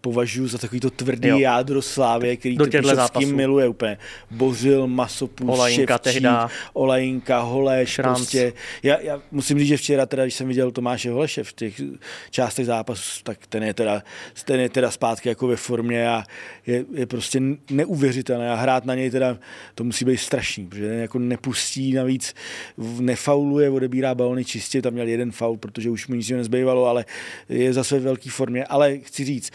Speaker 3: považuji za takový to tvrdý jo. jádro Slávě, který
Speaker 2: Do to
Speaker 3: miluje úplně. Bořil, Masopust, Olajinka, Ševčík, tehda. Olajinka, Holeš, Šranc. prostě. Já, já, musím říct, že včera teda, když jsem viděl Tomáše Holeše v těch částech zápasů, tak ten je teda, ten je teda zpátky jako ve formě a je, je prostě neuvěřitelné a hrát na něj teda, to musí být strašný, protože jako nepustí, navíc nefauluje, odebírá balony čistě, tam měl jeden faul, protože už mu nic nezbývalo, ale je za své velké formě, ale chci říct,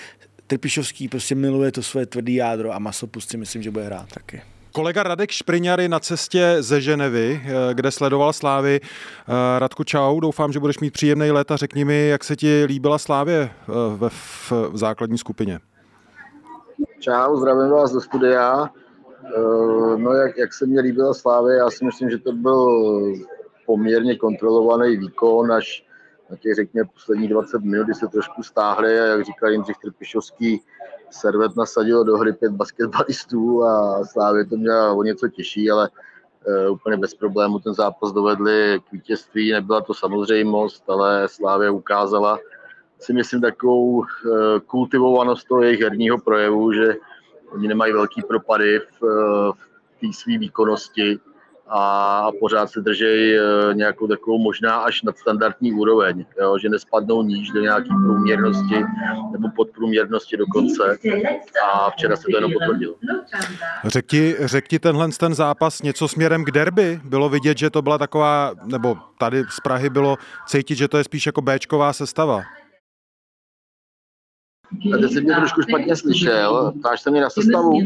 Speaker 3: Trpišovský prostě miluje to své tvrdý jádro a Masopust si myslím, že bude hrát taky.
Speaker 1: Kolega Radek Špriňar je na cestě ze Ženevy, eh, kde sledoval Slávy. Eh, Radku, čau, doufám, že budeš mít příjemný let a řekni mi, jak se ti líbila Slávě eh, v, v, v základní skupině.
Speaker 4: Čau, zdravím vás do studia. No, jak, jak se mi líbila Slávě, já si myslím, že to byl poměrně kontrolovaný výkon, až na těch, řekněme, posledních 20 minut, kdy se trošku stáhli a jak říkal Jindřich Trpišovský, servet nasadil do hry pět basketbalistů a Slávě to měla o něco těžší, ale uh, úplně bez problému ten zápas dovedli k vítězství. Nebyla to samozřejmost, ale Slávě ukázala si myslím takovou uh, kultivovanost toho jejich herního projevu, že oni nemají velký propady v, v té své výkonnosti a pořád se drží eh, nějakou takovou možná až nadstandardní úroveň, jo, že nespadnou níž do nějaké průměrnosti nebo podprůměrnosti dokonce a včera se to jenom potvrdilo.
Speaker 1: Řek ti, řek ti tenhle ten zápas něco směrem k derby? Bylo vidět, že to byla taková, nebo tady z Prahy bylo cítit, že to je spíš jako Bčková sestava?
Speaker 4: A teď jsem mě trošku špatně slyšel, ptáš se mě na sestavu.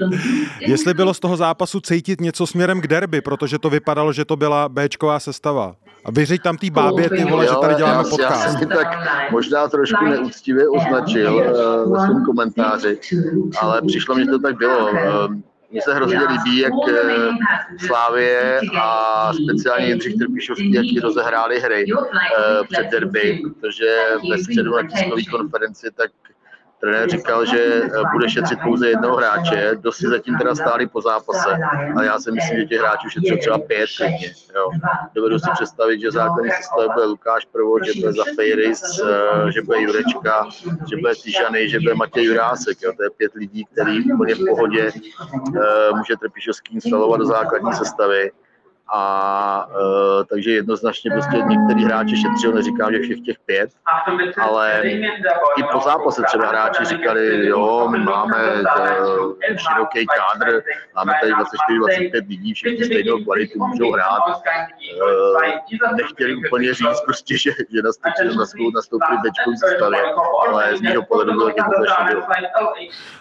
Speaker 1: Jestli bylo z toho zápasu cítit něco směrem k derby, protože to vypadalo, že to byla Bčková sestava. A vyřiď tam tý bábě, ty vole, jo, že tady děláme já, podcast.
Speaker 4: Já jsem tak možná trošku neúctivě označil uh, ve svém komentáři, ale přišlo mi, že to tak bylo. Uh, mně se hrozně líbí, jak uh, Slávie a speciálně Jindřich Trpišovský, jak ji rozehráli hry uh, před derby, protože ve středu na tiskové konferenci tak trenér říkal, že eh, bude šetřit pouze jednoho hráče, dost si zatím teda stáli po zápase, ale já si myslím, že těch hráčů šetřil třeba pět klidně. Dovedu si představit, že základní sestava bude Lukáš Provod, že bude Zafejris, eh, že bude Jurečka, že bude Tyžany, že bude Matěj Jurásek. Jo. To je pět lidí, který úplně v pohodě může Trpišovský instalovat do základní sestavy a uh, takže jednoznačně prostě některý hráči šetřil, neříkám, že všech těch pět, ale i po zápase třeba hráči říkali, jo, my máme uh, široký kádr, máme tady 24-25 lidí, všichni stejnou kvalitu můžou hrát. Uh, nechtěli úplně říct prostě, že, že nastoupili, nastoupili, nastoupili bečkový sestavě, ale z mého pohledu to taky nebylo.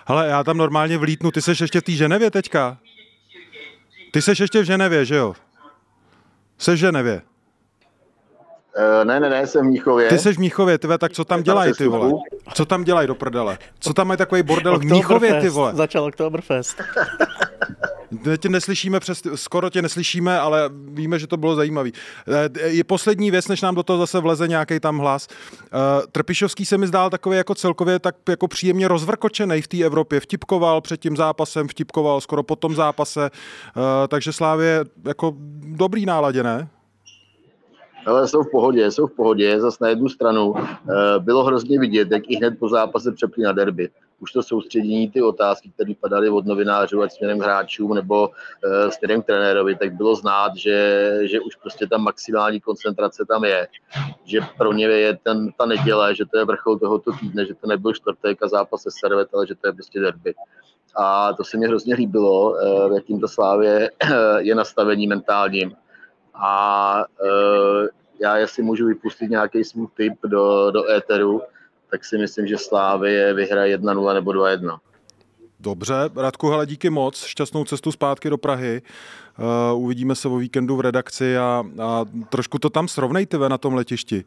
Speaker 1: Hele, já tam normálně vlítnu, ty seš ještě v té Ženevě teďka? Ty seš ještě v Ženevě, že jo? V Ženevě?
Speaker 4: Uh, ne, ne, ne, jsem v Míchově.
Speaker 1: Ty jsi v Míchově, ty tak co tam dělají, ty vole? Co tam dělají do prdele? Co tam mají takový bordel v Míchově, ty vole?
Speaker 2: Začal Oktoberfest.
Speaker 1: Tě neslyšíme, přes, skoro tě neslyšíme, ale víme, že to bylo zajímavé. Eh, je poslední věc, než nám do toho zase vleze nějaký tam hlas. Eh, Trpišovský se mi zdál takový jako celkově tak jako příjemně rozvrkočený v té Evropě. Vtipkoval před tím zápasem, vtipkoval skoro po tom zápase, takže Slávě jako dobrý náladě, ne?
Speaker 4: Ale jsou v pohodě, jsou v pohodě. Zase na jednu stranu bylo hrozně vidět, jak i hned po zápase přepli na derby už to soustředění, ty otázky, které padaly od novinářů, ať směrem hráčům nebo uh, směrem trenérovi, tak bylo znát, že, že už prostě ta maximální koncentrace tam je. Že pro ně je ten, ta neděle, že to je vrchol tohoto týdne, že to nebyl čtvrtek a zápas se Servet, ale že to je prostě derby. A to se mi hrozně líbilo, uh, jakým to Slávě je nastavení mentálním. A uh, já jestli můžu vypustit nějaký svůj tip do, do éteru, tak si myslím, že Slávy vyhraje 1-0 nebo 2-1.
Speaker 1: Dobře, Radku, hele, díky moc, šťastnou cestu zpátky do Prahy. Uh, uvidíme se o víkendu v redakci a, a trošku to tam srovnejte ve na tom letišti.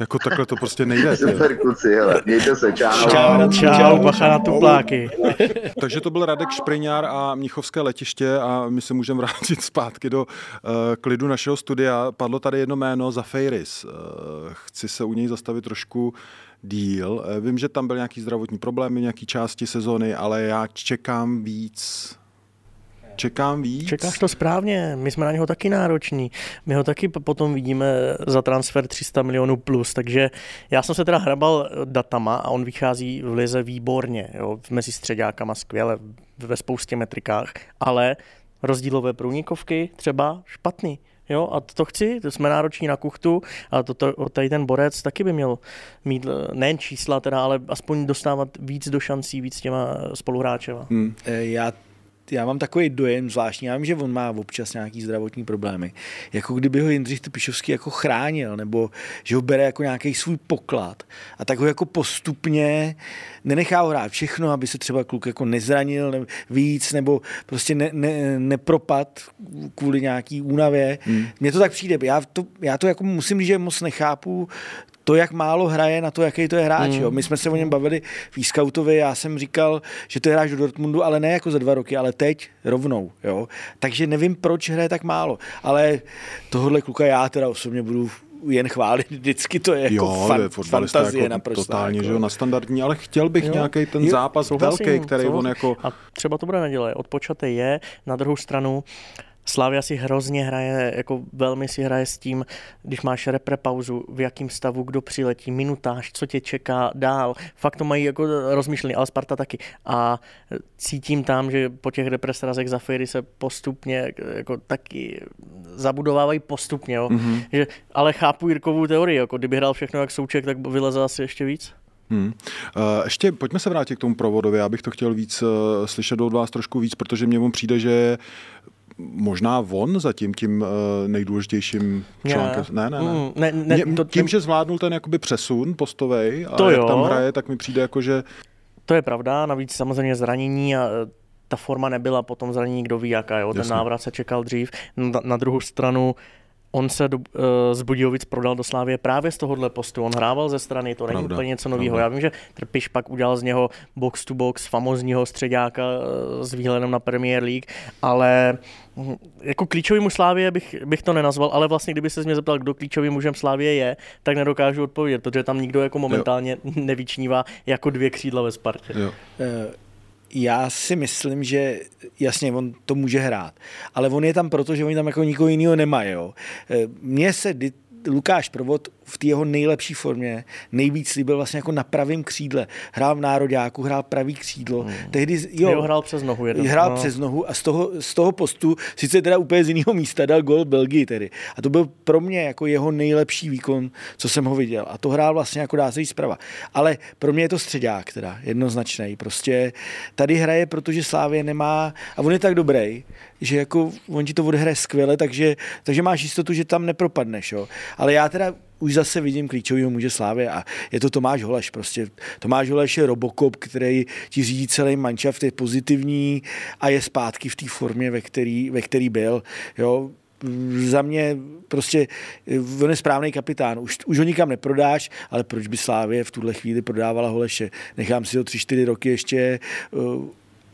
Speaker 1: Jako takhle to prostě nejde.
Speaker 4: Super kluci, hele, mějte se, čau.
Speaker 2: Čau, čau, čau bacha na tupláky.
Speaker 1: Takže to byl Radek Špriňár a Mnichovské letiště a my se můžeme vrátit zpátky do uh, klidu našeho studia. Padlo tady jedno jméno za Fejris. Uh, chci se u něj zastavit trošku díl. Eh, vím, že tam byl nějaký zdravotní problémy, nějaký části sezony, ale já čekám víc čekám víc.
Speaker 2: Čekáš to správně, my jsme na něho taky nároční. My ho taky potom vidíme za transfer 300 milionů plus, takže já jsem se teda hrabal datama a on vychází v lize výborně, jo, mezi středákama skvěle, ve spoustě metrikách, ale rozdílové průnikovky třeba špatný. Jo, a to chci, to jsme nároční na kuchtu a to, to, tady ten borec taky by měl mít eh, nejen čísla, teda, ale aspoň dostávat víc do šancí, víc těma spoluhráčema. Hmm.
Speaker 3: Eh, já já mám takový dojem zvláštní, já vím, že on má občas nějaký zdravotní problémy. Jako kdyby ho Jindřich Trpišovský jako chránil, nebo že ho bere jako nějaký svůj poklad a tak ho jako postupně nenechá ho hrát všechno, aby se třeba kluk jako nezranil ne, víc, nebo prostě ne, ne, nepropad kvůli nějaký únavě. Hmm. Mně to tak přijde. Já to, já to jako musím říct, že moc nechápu to, jak málo hraje na to, jaký to je hráč. Mm. Jo. My jsme se o něm bavili v Scoutovi, já jsem říkal, že to je hráč do Dortmundu, ale ne jako za dva roky, ale teď rovnou. Jo. Takže nevím, proč hraje tak málo. Ale tohle kluka já teda osobně budu jen chválit, vždycky to je jako jo, fan, fantazie
Speaker 1: jako
Speaker 3: naprosto.
Speaker 1: Totálně, jako. že jo, na standardní, ale chtěl bych jo, nějaký ten jo, zápas velký, který souhlasím. on jako...
Speaker 2: A třeba to bude neděle, odpočaté je, na druhou stranu uh, Slavia si hrozně hraje, jako velmi si hraje s tím, když máš repre pauzu, v jakém stavu kdo přiletí, minutáž, co tě čeká dál. Fakt to mají jako rozmyšlený, ale Sparta taky. A cítím tam, že po těch represrazech za Fejry se postupně jako taky zabudovávají postupně. Jo. Mm-hmm. Že, ale chápu Jirkovou teorii, jako kdyby hrál všechno jak souček, tak vyleze asi ještě víc. Hmm.
Speaker 1: Uh, ještě pojďme se vrátit k tomu provodovi. Já bych to chtěl víc uh, slyšet od vás trošku víc, protože mně přijde, že možná on zatím tím uh, nejdůležitějším článkem. Ne, ne, ne. Mm, ne, ne Mě, to, tím, že zvládnul ten jakoby přesun postovej a to jak jo. tam hraje, tak mi přijde jako, že...
Speaker 2: To je pravda, navíc samozřejmě zranění a eh, ta forma nebyla potom zranění, kdo ví jaká, jo. ten Jasně. návrat se čekal dřív. Na, na druhou stranu on se do, uh, z Budějovic prodal do Slávě právě z tohohle postu. On hrával ze strany, to není úplně něco nového. Já vím, že Trpiš pak udělal z něho box to box famozního středáka uh, s výhledem na Premier League, ale jako klíčový muž Slávě bych, bych to nenazval, ale vlastně kdyby se mě zeptal, kdo klíčový mužem Slávě je, tak nedokážu odpovědět, protože tam nikdo jako momentálně jo. nevyčnívá jako dvě křídla ve Spartě. Jo. Uh
Speaker 3: já si myslím, že jasně, on to může hrát, ale on je tam proto, že oni tam jako nikoho jiného nemají. Jo. E, mně se Lukáš Provod v té jeho nejlepší formě nejvíc líbil vlastně jako na pravém křídle. Hrál v nároďáku, hrál pravý křídlo. Hmm.
Speaker 2: Tehdy, jo, jo, hrál přes nohu. Jeden.
Speaker 3: Hrál no. přes nohu a z toho, z toho postu, sice teda úplně z jiného místa, dal gol Belgii tedy. A to byl pro mě jako jeho nejlepší výkon, co jsem ho viděl. A to hrál vlastně jako dá se jít zprava. Ale pro mě je to středák teda, jednoznačný. Prostě tady hraje, protože Slávě nemá, a on je tak dobrý, že jako on ti to odehraje skvěle, takže, takže máš jistotu, že tam nepropadneš. Jo. Ale já teda už zase vidím klíčového muže Slávy a je to Tomáš Holeš. Prostě Tomáš Holeš je Robocop, který ti řídí celý manšaft, je pozitivní a je zpátky v té formě, ve který, ve který byl. Jo, za mě prostě on je správný kapitán. Už, už ho nikam neprodáš, ale proč by Slávě v tuhle chvíli prodávala Holeše? Nechám si ho tři, čtyři roky ještě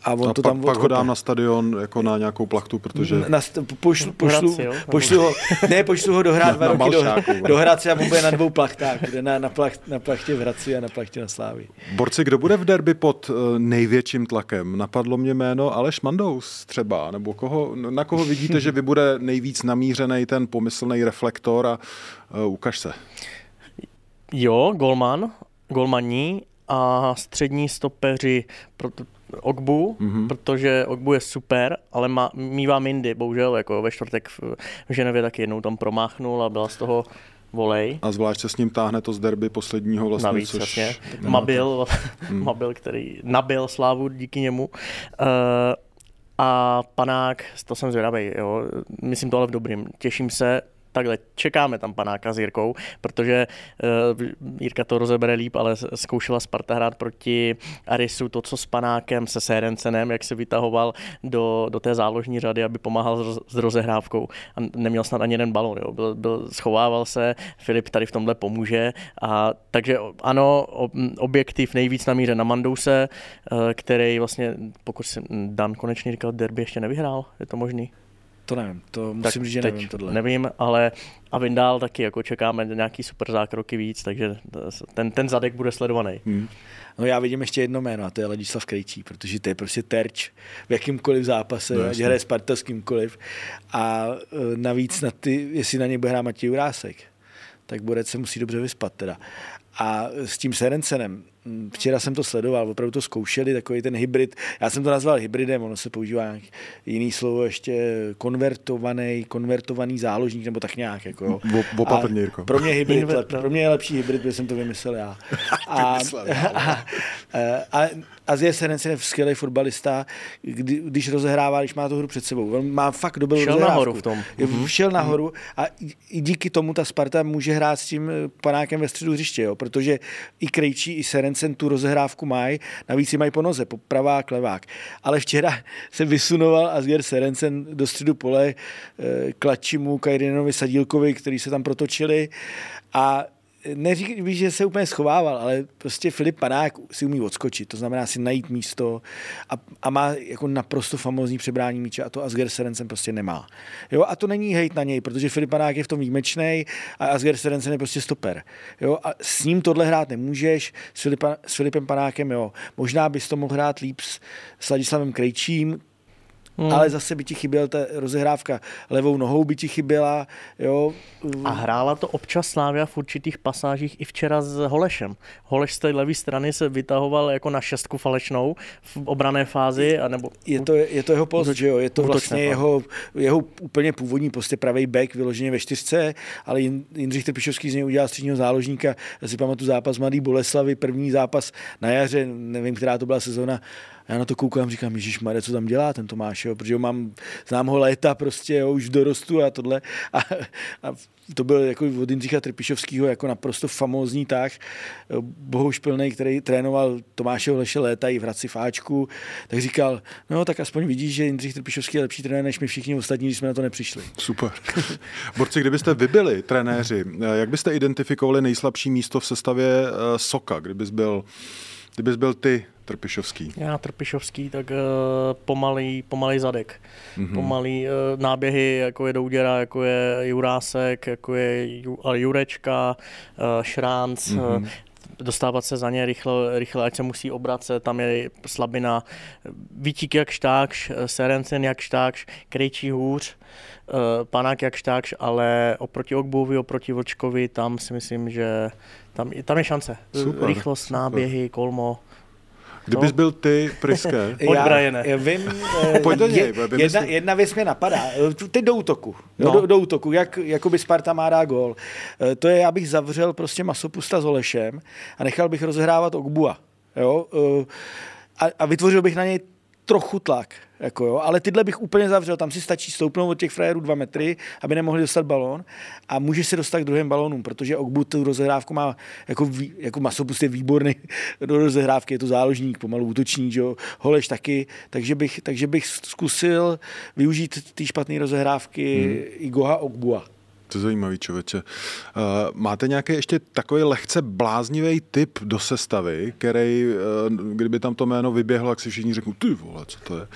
Speaker 1: a on a to pak, tam pak ho dám na stadion jako na nějakou plachtu, protože... Na,
Speaker 3: pošlu, pošlu, Hradci, pošlu, ho, ne, pošlu ho dohrát dva roky do, do Hradce a on bude na dvou plachtách. Bude na, na, plach, na plachtě v Hradci a na plachtě na Slávi.
Speaker 1: Borci, kdo bude v derby pod uh, největším tlakem? Napadlo mě jméno Aleš Mandous třeba, nebo koho, na koho vidíte, že vy bude nejvíc namířený ten pomyslný reflektor a uh, ukaž se.
Speaker 2: Jo, golman, golmaní a střední stopeři, Ogbu, mm-hmm. protože Ogbu je super, ale má, mývá Mindy, bohužel, jako ve čtvrtek v, v Ženevě taky jednou tam promáchnul a byla z toho volej.
Speaker 1: A zvlášť se s ním táhne to z derby posledního vlastně,
Speaker 2: Navíc, což... Jasně. Mabil, hmm. Mabil, který nabil slávu díky němu. Uh, a panák, to jsem zvědavý, jo. myslím to ale v dobrým. Těším se, takhle čekáme tam panáka s Jirkou, protože uh, Jirka to rozebere líp, ale zkoušela Sparta hrát proti Arisu to, co s panákem, se Sérencenem, jak se vytahoval do, do té záložní řady, aby pomáhal s, s rozehrávkou a neměl snad ani jeden balon, jo. Byl, byl, schovával se, Filip tady v tomhle pomůže a takže ano, objektiv nejvíc namíře na Mandouse, uh, který vlastně, pokud si Dan konečně říkal, derby ještě nevyhrál, je to možný?
Speaker 3: To nevím, to musím říct, že nevím tohle.
Speaker 2: Nevím, ale a Vindál taky jako čekáme nějaký super zákroky víc, takže ten, ten zadek bude sledovaný. Hmm.
Speaker 3: No já vidím ještě jedno jméno a to je Ladislav Krejčí, protože to je prostě terč v jakýmkoliv zápase, no, ať hraje Sparta s kýmkoliv. A e, navíc na ty, jestli na něj bude hrát Matěj Urásek, tak Borec se musí dobře vyspat teda. A s tím Serencenem, včera jsem to sledoval, opravdu to zkoušeli, takový ten hybrid, já jsem to nazval hybridem, ono se používá jiný slovo ještě konvertovaný, konvertovaný záložník, nebo tak nějak. Jako, jo.
Speaker 1: Opatrně,
Speaker 3: Pro mě, hybrid, lep, pro mě je lepší hybrid, protože jsem to vymyslel já. A, a, a, a Azie Serensen je skvělý fotbalista, kdy, když rozehrává, když má tu hru před sebou. On má fakt dobrou
Speaker 2: Šel nahoru v tom.
Speaker 3: Je, mm-hmm. Šel nahoru a i díky tomu ta Sparta může hrát s tím panákem ve středu hřiště, jo, protože i Krejčí, i Serencen tu rozehrávku mají, navíc ji mají po noze, po pravák, levák. Ale včera se vysunoval Asger Serencen do středu pole, eh, Klačimu, Kajrinovi, Sadílkovi, který se tam protočili a neříkám, že se úplně schovával, ale prostě Filip Panák si umí odskočit, to znamená si najít místo a, a má jako naprosto famózní přebrání míče a to Asger Serencen prostě nemá. Jo, a to není hejt na něj, protože Filip Panák je v tom výjimečný a Asger Serencen je prostě stoper. Jo, a s ním tohle hrát nemůžeš, s, Filipa, s Filipem Panákem, jo. Možná bys to mohl hrát líp s, s Ladislavem Krejčím, Hmm. Ale zase by ti chyběla ta rozehrávka levou nohou by ti chyběla. Jo.
Speaker 2: A hrála to občas Slávia v určitých pasážích i včera s Holešem. Holeš z té levé strany se vytahoval jako na šestku falešnou v obrané fázi. Anebo...
Speaker 3: Je, to, je to jeho post, že jo? Je to vlastně jeho, jeho úplně původní post, je pravý back vyloženě ve čtyřce, ale Jindřich Trpišovský z něj udělal středního záložníka. Já si pamatuju zápas Mladý Boleslavy, první zápas na jaře, nevím, která to byla sezóna, A já na to koukám, říkám, Ježíš Mare, co tam dělá ten Tomáš, jo? protože ho mám, znám ho léta prostě, jo, už dorostu a tohle. A, a to byl jako od Jindřicha Trpišovského jako naprosto famózní tah, bohuž plný, který trénoval Tomáše Leše léta i v Hradci Fáčku, tak říkal, no tak aspoň vidíš, že Jindřich Trpišovský je lepší trenér než my všichni ostatní, když jsme na to nepřišli.
Speaker 1: Super. Borci, kdybyste vy byli trenéři, jak byste identifikovali nejslabší místo v sestavě eh, Soka, kdybys byl, kdybys byl ty Trpišovský?
Speaker 2: Já Trpišovský, tak uh, pomalý, pomalý zadek. Mm-hmm. Pomalý uh, náběhy, jako je Douděra, jako je Jurásek, jako je Ju, Jurečka, uh, Šránc, mm-hmm. uh, dostávat se za ně rychle, rychle, ať se musí obracet, tam je slabina. Vítík jak štákš, Serencen jak štákš, Krejčí hůř, Panák jak štákš, ale oproti Ogbuvi, oproti Vlčkovi, tam si myslím, že tam, tam je šance. Super, Rychlost, super. náběhy, kolmo.
Speaker 1: Kdybys byl ty, Priske.
Speaker 2: Pojď, já, já
Speaker 3: vím, Pojď do něj, jedna, jedna věc mě napadá. Teď do útoku. No. Do, do útoku, jak jakoby Sparta má dá gól. Eh, to je, já bych zavřel prostě masopusta s Olešem a nechal bych rozehrávat Ogbua. Jo? Eh, a, a vytvořil bych na něj trochu tlak. Jako jo, ale tyhle bych úplně zavřel, tam si stačí stoupnout od těch frajerů dva metry, aby nemohli dostat balón a můžeš se dostat k druhým balónům, protože Ogbu tu rozehrávku má jako, jako masopust je výborný do rozehrávky, je to záložník, pomalu útočník, jo, Holeš taky, takže bych, takže bych zkusil využít ty špatné rozehrávky hmm. Igoha Ogbua.
Speaker 1: To je zajímavý člověče. Uh, máte nějaký ještě takový lehce bláznivý typ do sestavy, který, uh, kdyby tam to jméno vyběhlo, jak si všichni řeknou, ty vole, co to je?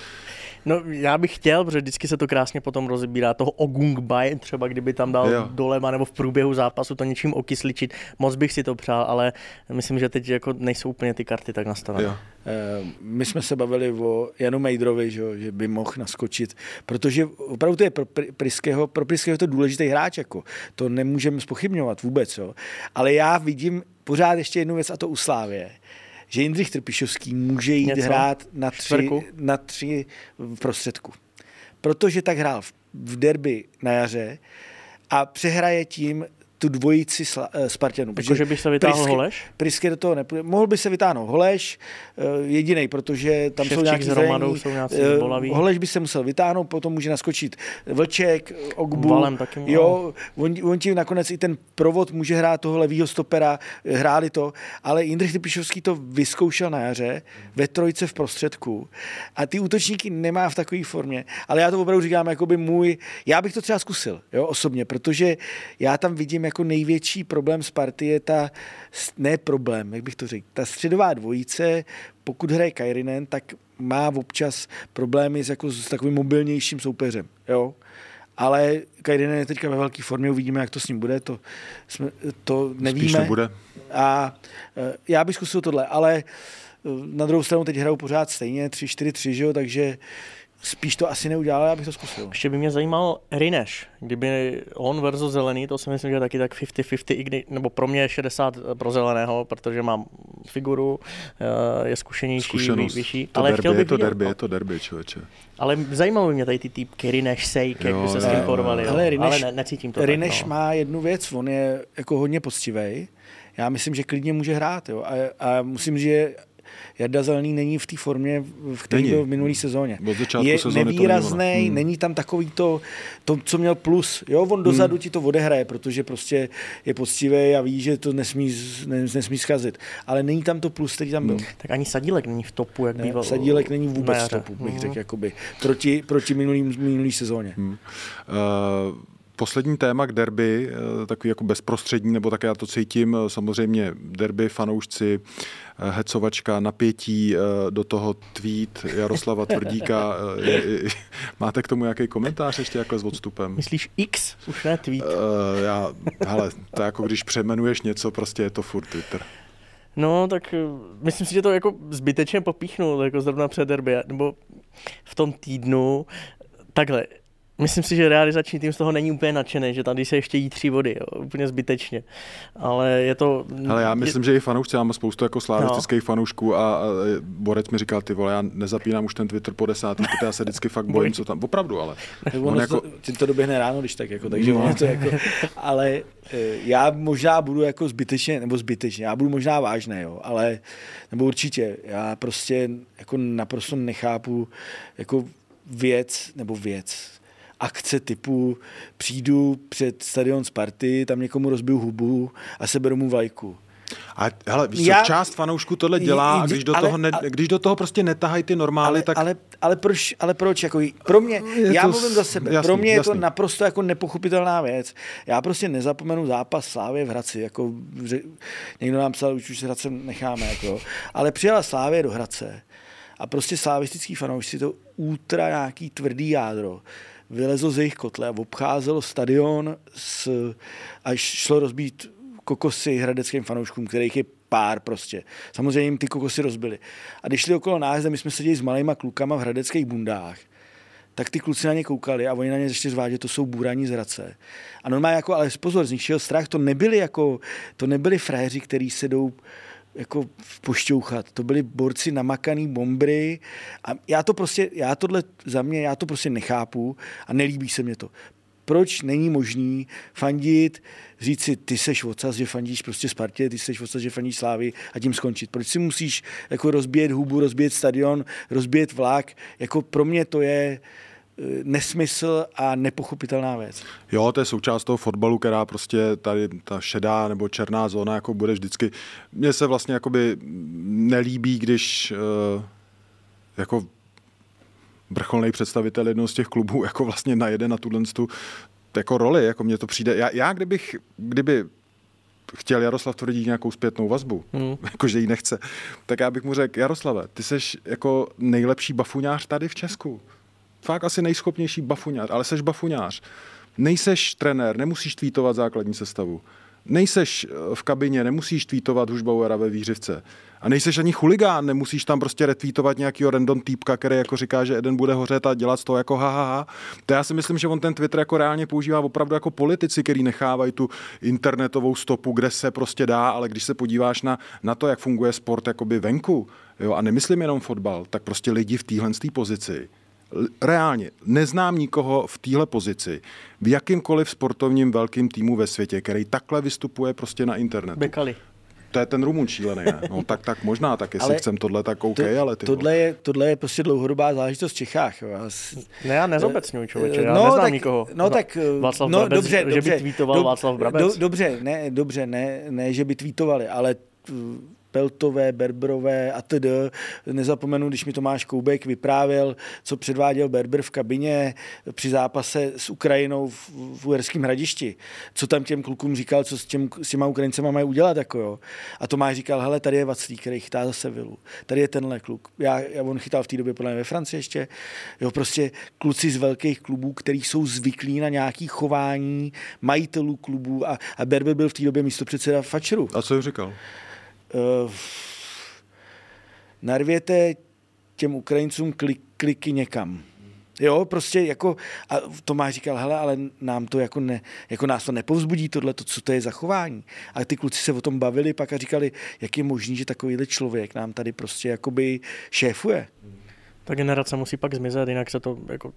Speaker 2: No já bych chtěl, protože vždycky se to krásně potom rozebírá, toho Ogungbaj, třeba kdyby tam dal jo. dolema nebo v průběhu zápasu to něčím okysličit, moc bych si to přál, ale myslím, že teď jako nejsou úplně ty karty tak nastavené. Jo.
Speaker 3: Eh, my jsme se bavili o Janu Mejdrovi, že, že by mohl naskočit, protože opravdu to je pro Priského, pro Priského to důležitý hráč, jako. to nemůžeme spochybňovat vůbec, jo. ale já vidím pořád ještě jednu věc a to u Slávě že Jindřich Trpišovský může jít Něco? hrát na tři, na tři v prostředku. Protože tak hrál v derby na jaře a přehraje tím tu dvojici sla, uh, Spartanů.
Speaker 2: Jako, že by se vytáhl Prisky, Holeš?
Speaker 3: Prisky do toho nepůjde. Mohl by se vytáhnout Holeš, uh, jediný, protože tam Ševčík jsou nějaký zranění.
Speaker 2: jsou nějaký uh,
Speaker 3: Holeš by se musel vytáhnout, potom může naskočit Vlček, Ogbu.
Speaker 2: Valem taky
Speaker 3: jo, on, on ti nakonec i ten provod může hrát toho levýho stopera, hráli to, ale Jindřich Typišovský to vyzkoušel na jaře ve trojce v prostředku a ty útočníky nemá v takové formě, ale já to opravdu říkám jako by můj, já bych to třeba zkusil, jo, osobně, protože já tam vidím jako největší problém Sparty je ta, ne problém, jak bych to řekl, ta středová dvojice, pokud hraje Kairinen, tak má občas problémy s, jako, s takovým mobilnějším soupeřem. Jo? Ale Kairinen je teďka ve velké formě, uvidíme, jak to s ním bude, to, jsme, to nevíme. Spíš
Speaker 1: nebude.
Speaker 3: A e, já bych zkusil tohle, ale e, na druhou stranu teď hrajou pořád stejně, 3-4-3, že jo, takže spíš to asi neudělal, já bych to zkusil.
Speaker 2: Ještě by mě zajímal Rineš. Kdyby on versus zelený, to si myslím, že je taky tak 50-50, nebo pro mě je 60 pro zeleného, protože mám figuru, eh, je zkušenější, Zkušenost. vyšší.
Speaker 1: To ale derby, chtěl bych je to vidět, derby, je to derby, člověče.
Speaker 2: Ale zajímalo by mě tady ty týpky Rineš, Sejk, jak by se s tím porvali. Ale, Rineš, ale ne, necítím to
Speaker 3: Rineš
Speaker 2: tak,
Speaker 3: no. má jednu věc, on je jako hodně poctivý. Já myslím, že klidně může hrát. Jo. A, a musím, že Jarda Zelený není v té formě, v které byl v minulý sezóně. Je nevýrazný, hmm. není tam takový to, to, co měl plus. Jo, on dozadu hmm. ti to odehraje, protože prostě je poctivý a ví, že to nesmí, nesmí zkazit. Ale není tam to plus, který tam byl. Hmm.
Speaker 2: Tak ani Sadílek není v topu, jak ne, býval.
Speaker 3: Sadílek není vůbec v topu, bych hmm. řekl, jakoby, proti, proti minulý, minulý sezóně. Hmm.
Speaker 1: Uh, Poslední téma k derby, eh, takový jako bezprostřední, nebo tak já to cítím, eh, samozřejmě derby, fanoušci, eh, hecovačka, napětí, do toho tweet Jaroslava Tvrdíka. Máte k tomu nějaký komentář ještě jako s odstupem?
Speaker 2: Myslíš X, už ne tweet?
Speaker 1: Uh, já, hele, to je jako když přemenuješ něco, prostě je to furt Twitter.
Speaker 2: No, tak myslím si, že to jako zbytečně popíchnul, jako zrovna před derby, nebo v tom týdnu. Takhle, Myslím si, že realizační tým z toho není úplně nadšený, že tady se ještě jí tři vody, jo, úplně zbytečně. Ale je to...
Speaker 1: Ale já myslím, že i fanoušci, já mám spoustu jako slavistických no. fanoušků a, a, Borec mi říkal, ty vole, já nezapínám už ten Twitter po desátý, protože já se vždycky fakt bojím, co tam, opravdu, ale.
Speaker 3: on ono jako... to, to doběhne ráno, když tak, jako, takže no. to jako, ale eh, já možná budu jako zbytečně, nebo zbytečně, já budu možná vážný, jo, ale, nebo určitě, já prostě jako naprosto nechápu jako věc, nebo věc, akce typu přijdu před stadion Sparty, tam někomu rozbiju hubu a seberu mu vlajku.
Speaker 1: A hele, víš Já, část fanoušků tohle dělá a když do, ale, toho, ne, když do toho prostě netahají ty normály,
Speaker 3: ale,
Speaker 1: tak...
Speaker 3: Ale, ale, proč, ale proč? Jako, pro mě, je já to, mluvím za sebe, jasný, pro mě jasný. je to naprosto jako nepochopitelná věc. Já prostě nezapomenu zápas Slávě v Hradci, jako někdo nám psal, už, už se Hradce necháme, jako, ale přijela Slávě do Hradce a prostě slavistický fanoušci to ultra nějaký tvrdý jádro vylezlo z jejich kotle a obcházelo stadion s, a šlo rozbít kokosy hradeckým fanouškům, kterých je pár prostě. Samozřejmě jim ty kokosy rozbili. A když šli okolo nás, my jsme seděli s malýma klukama v hradeckých bundách, tak ty kluci na ně koukali a oni na ně začali řvát, že to jsou bůraní zrace. A normálně jako, ale pozor, z nich šel strach, to nebyli jako, to nebyli fréři, kteří se jdou jako pošťouchat. To byli borci namakaný bombry a já to prostě, já tohle za mě, já to prostě nechápu a nelíbí se mě to. Proč není možný fandit, říct si, ty seš ocas, že fandíš prostě Spartě, ty seš ocas, že fandíš Slávy a tím skončit. Proč si musíš jako rozbíjet hubu, rozbíjet stadion, rozbíjet vlak? Jako pro mě to je, nesmysl a nepochopitelná věc.
Speaker 1: Jo, to je součást toho fotbalu, která prostě tady ta šedá nebo černá zóna jako bude vždycky. Mně se vlastně jakoby nelíbí, když uh, jako vrcholný představitel jednoho z těch klubů jako vlastně najede na tuhle tu jako roli, jako mně to přijde. Já, já kdybych, kdyby chtěl Jaroslav tvrdit nějakou zpětnou vazbu, hmm. jako že ji nechce, tak já bych mu řekl, Jaroslave, ty seš jako nejlepší bafuňář tady v Česku fakt asi nejschopnější bafuňář, ale seš bafuňář. Nejseš trenér, nemusíš tweetovat základní sestavu. Nejseš eh, v kabině, nemusíš tweetovat Hušbauera ve výřivce. A nejseš ani chuligán, nemusíš tam prostě retweetovat nějakýho random týpka, který jako říká, že jeden bude hořet a dělat z toho jako ha, ha, ha. To já si myslím, že on ten Twitter jako reálně používá opravdu jako politici, který nechávají tu internetovou stopu, kde se prostě dá, ale když se podíváš na, na to, jak funguje sport jakoby venku, jo, a nemyslím jenom fotbal, tak prostě lidi v téhle pozici reálně neznám nikoho v téhle pozici, v jakýmkoliv sportovním velkým týmu ve světě, který takhle vystupuje prostě na internetu.
Speaker 2: Bekali.
Speaker 1: To je ten Rumun šílený, ne? No tak, tak možná, tak jestli ale chcem tohle, tak OK, to, ale ty
Speaker 3: tohle je, tohle je prostě dlouhodobá záležitost v Čechách. Jo. Já
Speaker 2: ne, já nezobecňuji, člověče, já no, neznám
Speaker 3: tak,
Speaker 2: nikoho.
Speaker 3: No tak,
Speaker 2: Václav
Speaker 3: no,
Speaker 2: Brabec,
Speaker 3: dobře,
Speaker 2: že
Speaker 3: dobře,
Speaker 2: by tweetoval
Speaker 3: do,
Speaker 2: Václav Brabec.
Speaker 3: Do, dobře, ne, dobře, ne, ne, že by tweetovali, ale Peltové, Berberové a td. Nezapomenu, když mi Tomáš Koubek vyprávěl, co předváděl Berber v kabině při zápase s Ukrajinou v, v Uherském hradišti. Co tam těm klukům říkal, co s, těm, s těma Ukrajincema mají udělat. Jako jo. A Tomáš říkal, hele, tady je Vaclík, který chytá zase vilu. Tady je tenhle kluk. Já, já on chytal v té době podle mě ve Francii ještě. Jo, prostě kluci z velkých klubů, kteří jsou zvyklí na nějaký chování majitelů klubů a, a Berber byl v té době místo předseda Fačeru.
Speaker 1: A co jim říkal?
Speaker 3: Uh, narvěte těm Ukrajincům klik, kliky někam. Jo, prostě jako, a Tomáš říkal, hele, ale nám to jako, ne, jako nás to nepovzbudí tohle, to, co to je zachování. A ty kluci se o tom bavili pak a říkali, jak je možný, že takovýhle člověk nám tady prostě jakoby šéfuje.
Speaker 2: Ta generace musí pak zmizet, jinak se to jako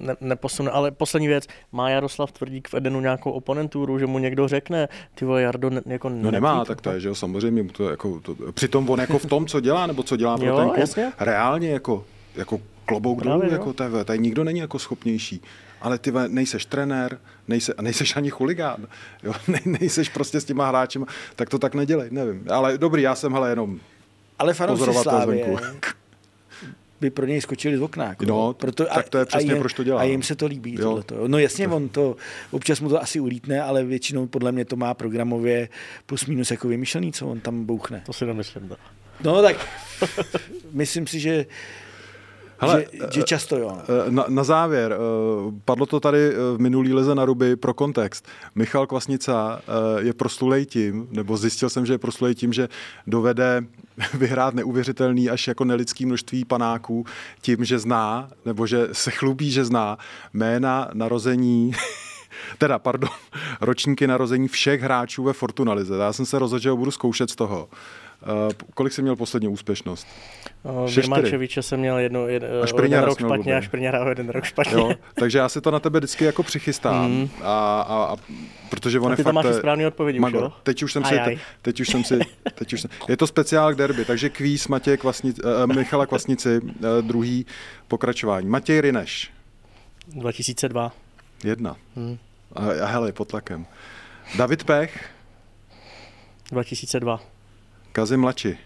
Speaker 2: ne, neposune. Ale poslední věc, má Jaroslav Tvrdík v Edenu nějakou oponenturu, že mu někdo řekne, ty vole, Jardo, ne, jako
Speaker 1: No nemá, tak to je, že jo, samozřejmě. To jako, to, přitom on jako v tom, co dělá, nebo co dělá pro jo, ten klub, jasně. reálně jako, jako klobouk dolů, jako TV, tady nikdo není jako schopnější. Ale ty nejseš trenér, nejse, a nejseš ani chuligán, jo? Ne, nejseš prostě s těma hráčem, tak to tak nedělej, nevím. Ale dobrý, já jsem hele jenom
Speaker 3: ale fanoušci Slávě, by pro něj skočili z okna. Jako.
Speaker 1: No, Proto, tak to je přesně,
Speaker 3: a,
Speaker 1: proč to dělá.
Speaker 3: A jim se to líbí. Jo. Tohleto. No jasně, on to, občas mu to asi ulítne, ale většinou podle mě to má programově plus minus jako vymyšlený, co on tam bouchne.
Speaker 2: To si nemyslím. Da.
Speaker 3: No tak, myslím si, že Hele, že, že často jo. No.
Speaker 1: Na, na závěr, padlo to tady v minulý leze na ruby pro kontext. Michal Kvasnica je proslulej tím, nebo zjistil jsem, že je proslulej tím, že dovede vyhrát neuvěřitelný až jako nelidský množství panáků tím, že zná, nebo že se chlubí, že zná jména narození teda, pardon, ročníky narození všech hráčů ve Fortuna Lize. Já jsem se rozhodl, že ho budu zkoušet z toho. Uh, kolik jsi měl poslední úspěšnost?
Speaker 2: Uh, Virmančeviče jsem měl jedno, jed, a jeden rok špatně a Špriňara jeden rok špatně. Jo,
Speaker 1: takže já si to na tebe vždycky jako přichystám. Mm. A, a, a, protože on a
Speaker 2: ty
Speaker 1: je tam
Speaker 2: fakt, máš správný odpovědi už, jo?
Speaker 1: Teď už jsem si, te, teď už jsem si, teď už jsem, je to speciál k derby, takže kvíz Matěj Kvasnic, uh, Michala Kvasnici, uh, druhý pokračování. Matěj Rineš.
Speaker 2: 2002.
Speaker 1: Jedna. Hmm. A, a hele, pod tlakem. David Pech.
Speaker 2: 2002.
Speaker 1: Kazim Lači.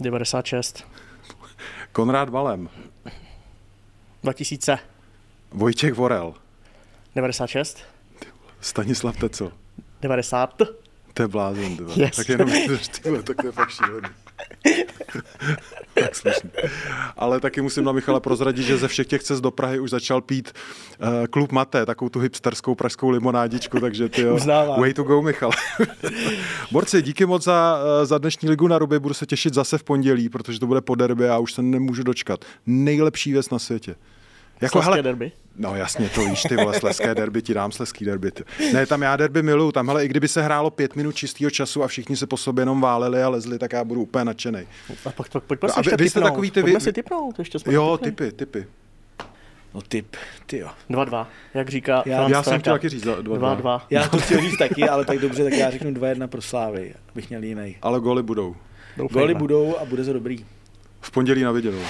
Speaker 2: 96.
Speaker 1: Konrád Valem.
Speaker 2: 2000.
Speaker 1: Vojtěch Vorel.
Speaker 2: 96.
Speaker 1: Stanislav Tecel.
Speaker 2: 90.
Speaker 1: To je blázen, yes. Tak jenom tyhle, tak to je fakt šílený. tak slušný. Ale taky musím na Michala prozradit, že ze všech těch cest do Prahy už začal pít uh, klub Mate, takovou tu hipsterskou pražskou limonádičku, takže ty jo, way to go, Michal. Borci, díky moc za, uh, za dnešní ligu na ruby, budu se těšit zase v pondělí, protože to bude po derby a už se nemůžu dočkat. Nejlepší věc na světě.
Speaker 2: Jako, hele, derby?
Speaker 1: No jasně, to víš, ty vole, sleské derby, ti dám sleský derby. Ty. Ne, tam já derby miluju, tam hele, i kdyby se hrálo pět minut čistého času a všichni se po sobě jenom váleli a lezli, tak já budu úplně nadšený.
Speaker 2: A pak, pak, pojď, no, a vy, vy jste takový ty... Pojďme si typnout, ještě
Speaker 1: Jo, typy, typy.
Speaker 3: No typ, ty jo.
Speaker 2: 2-2, jak říká
Speaker 1: Já, já jsem chtěl taky říct 2-2.
Speaker 3: Já to chtěl říct taky, ale tak dobře, tak já řeknu 2-1 pro Slávy, abych měl jiný.
Speaker 1: Ale góly budou.
Speaker 3: Góly budou a bude to dobrý.
Speaker 1: V pondělí na viděnou.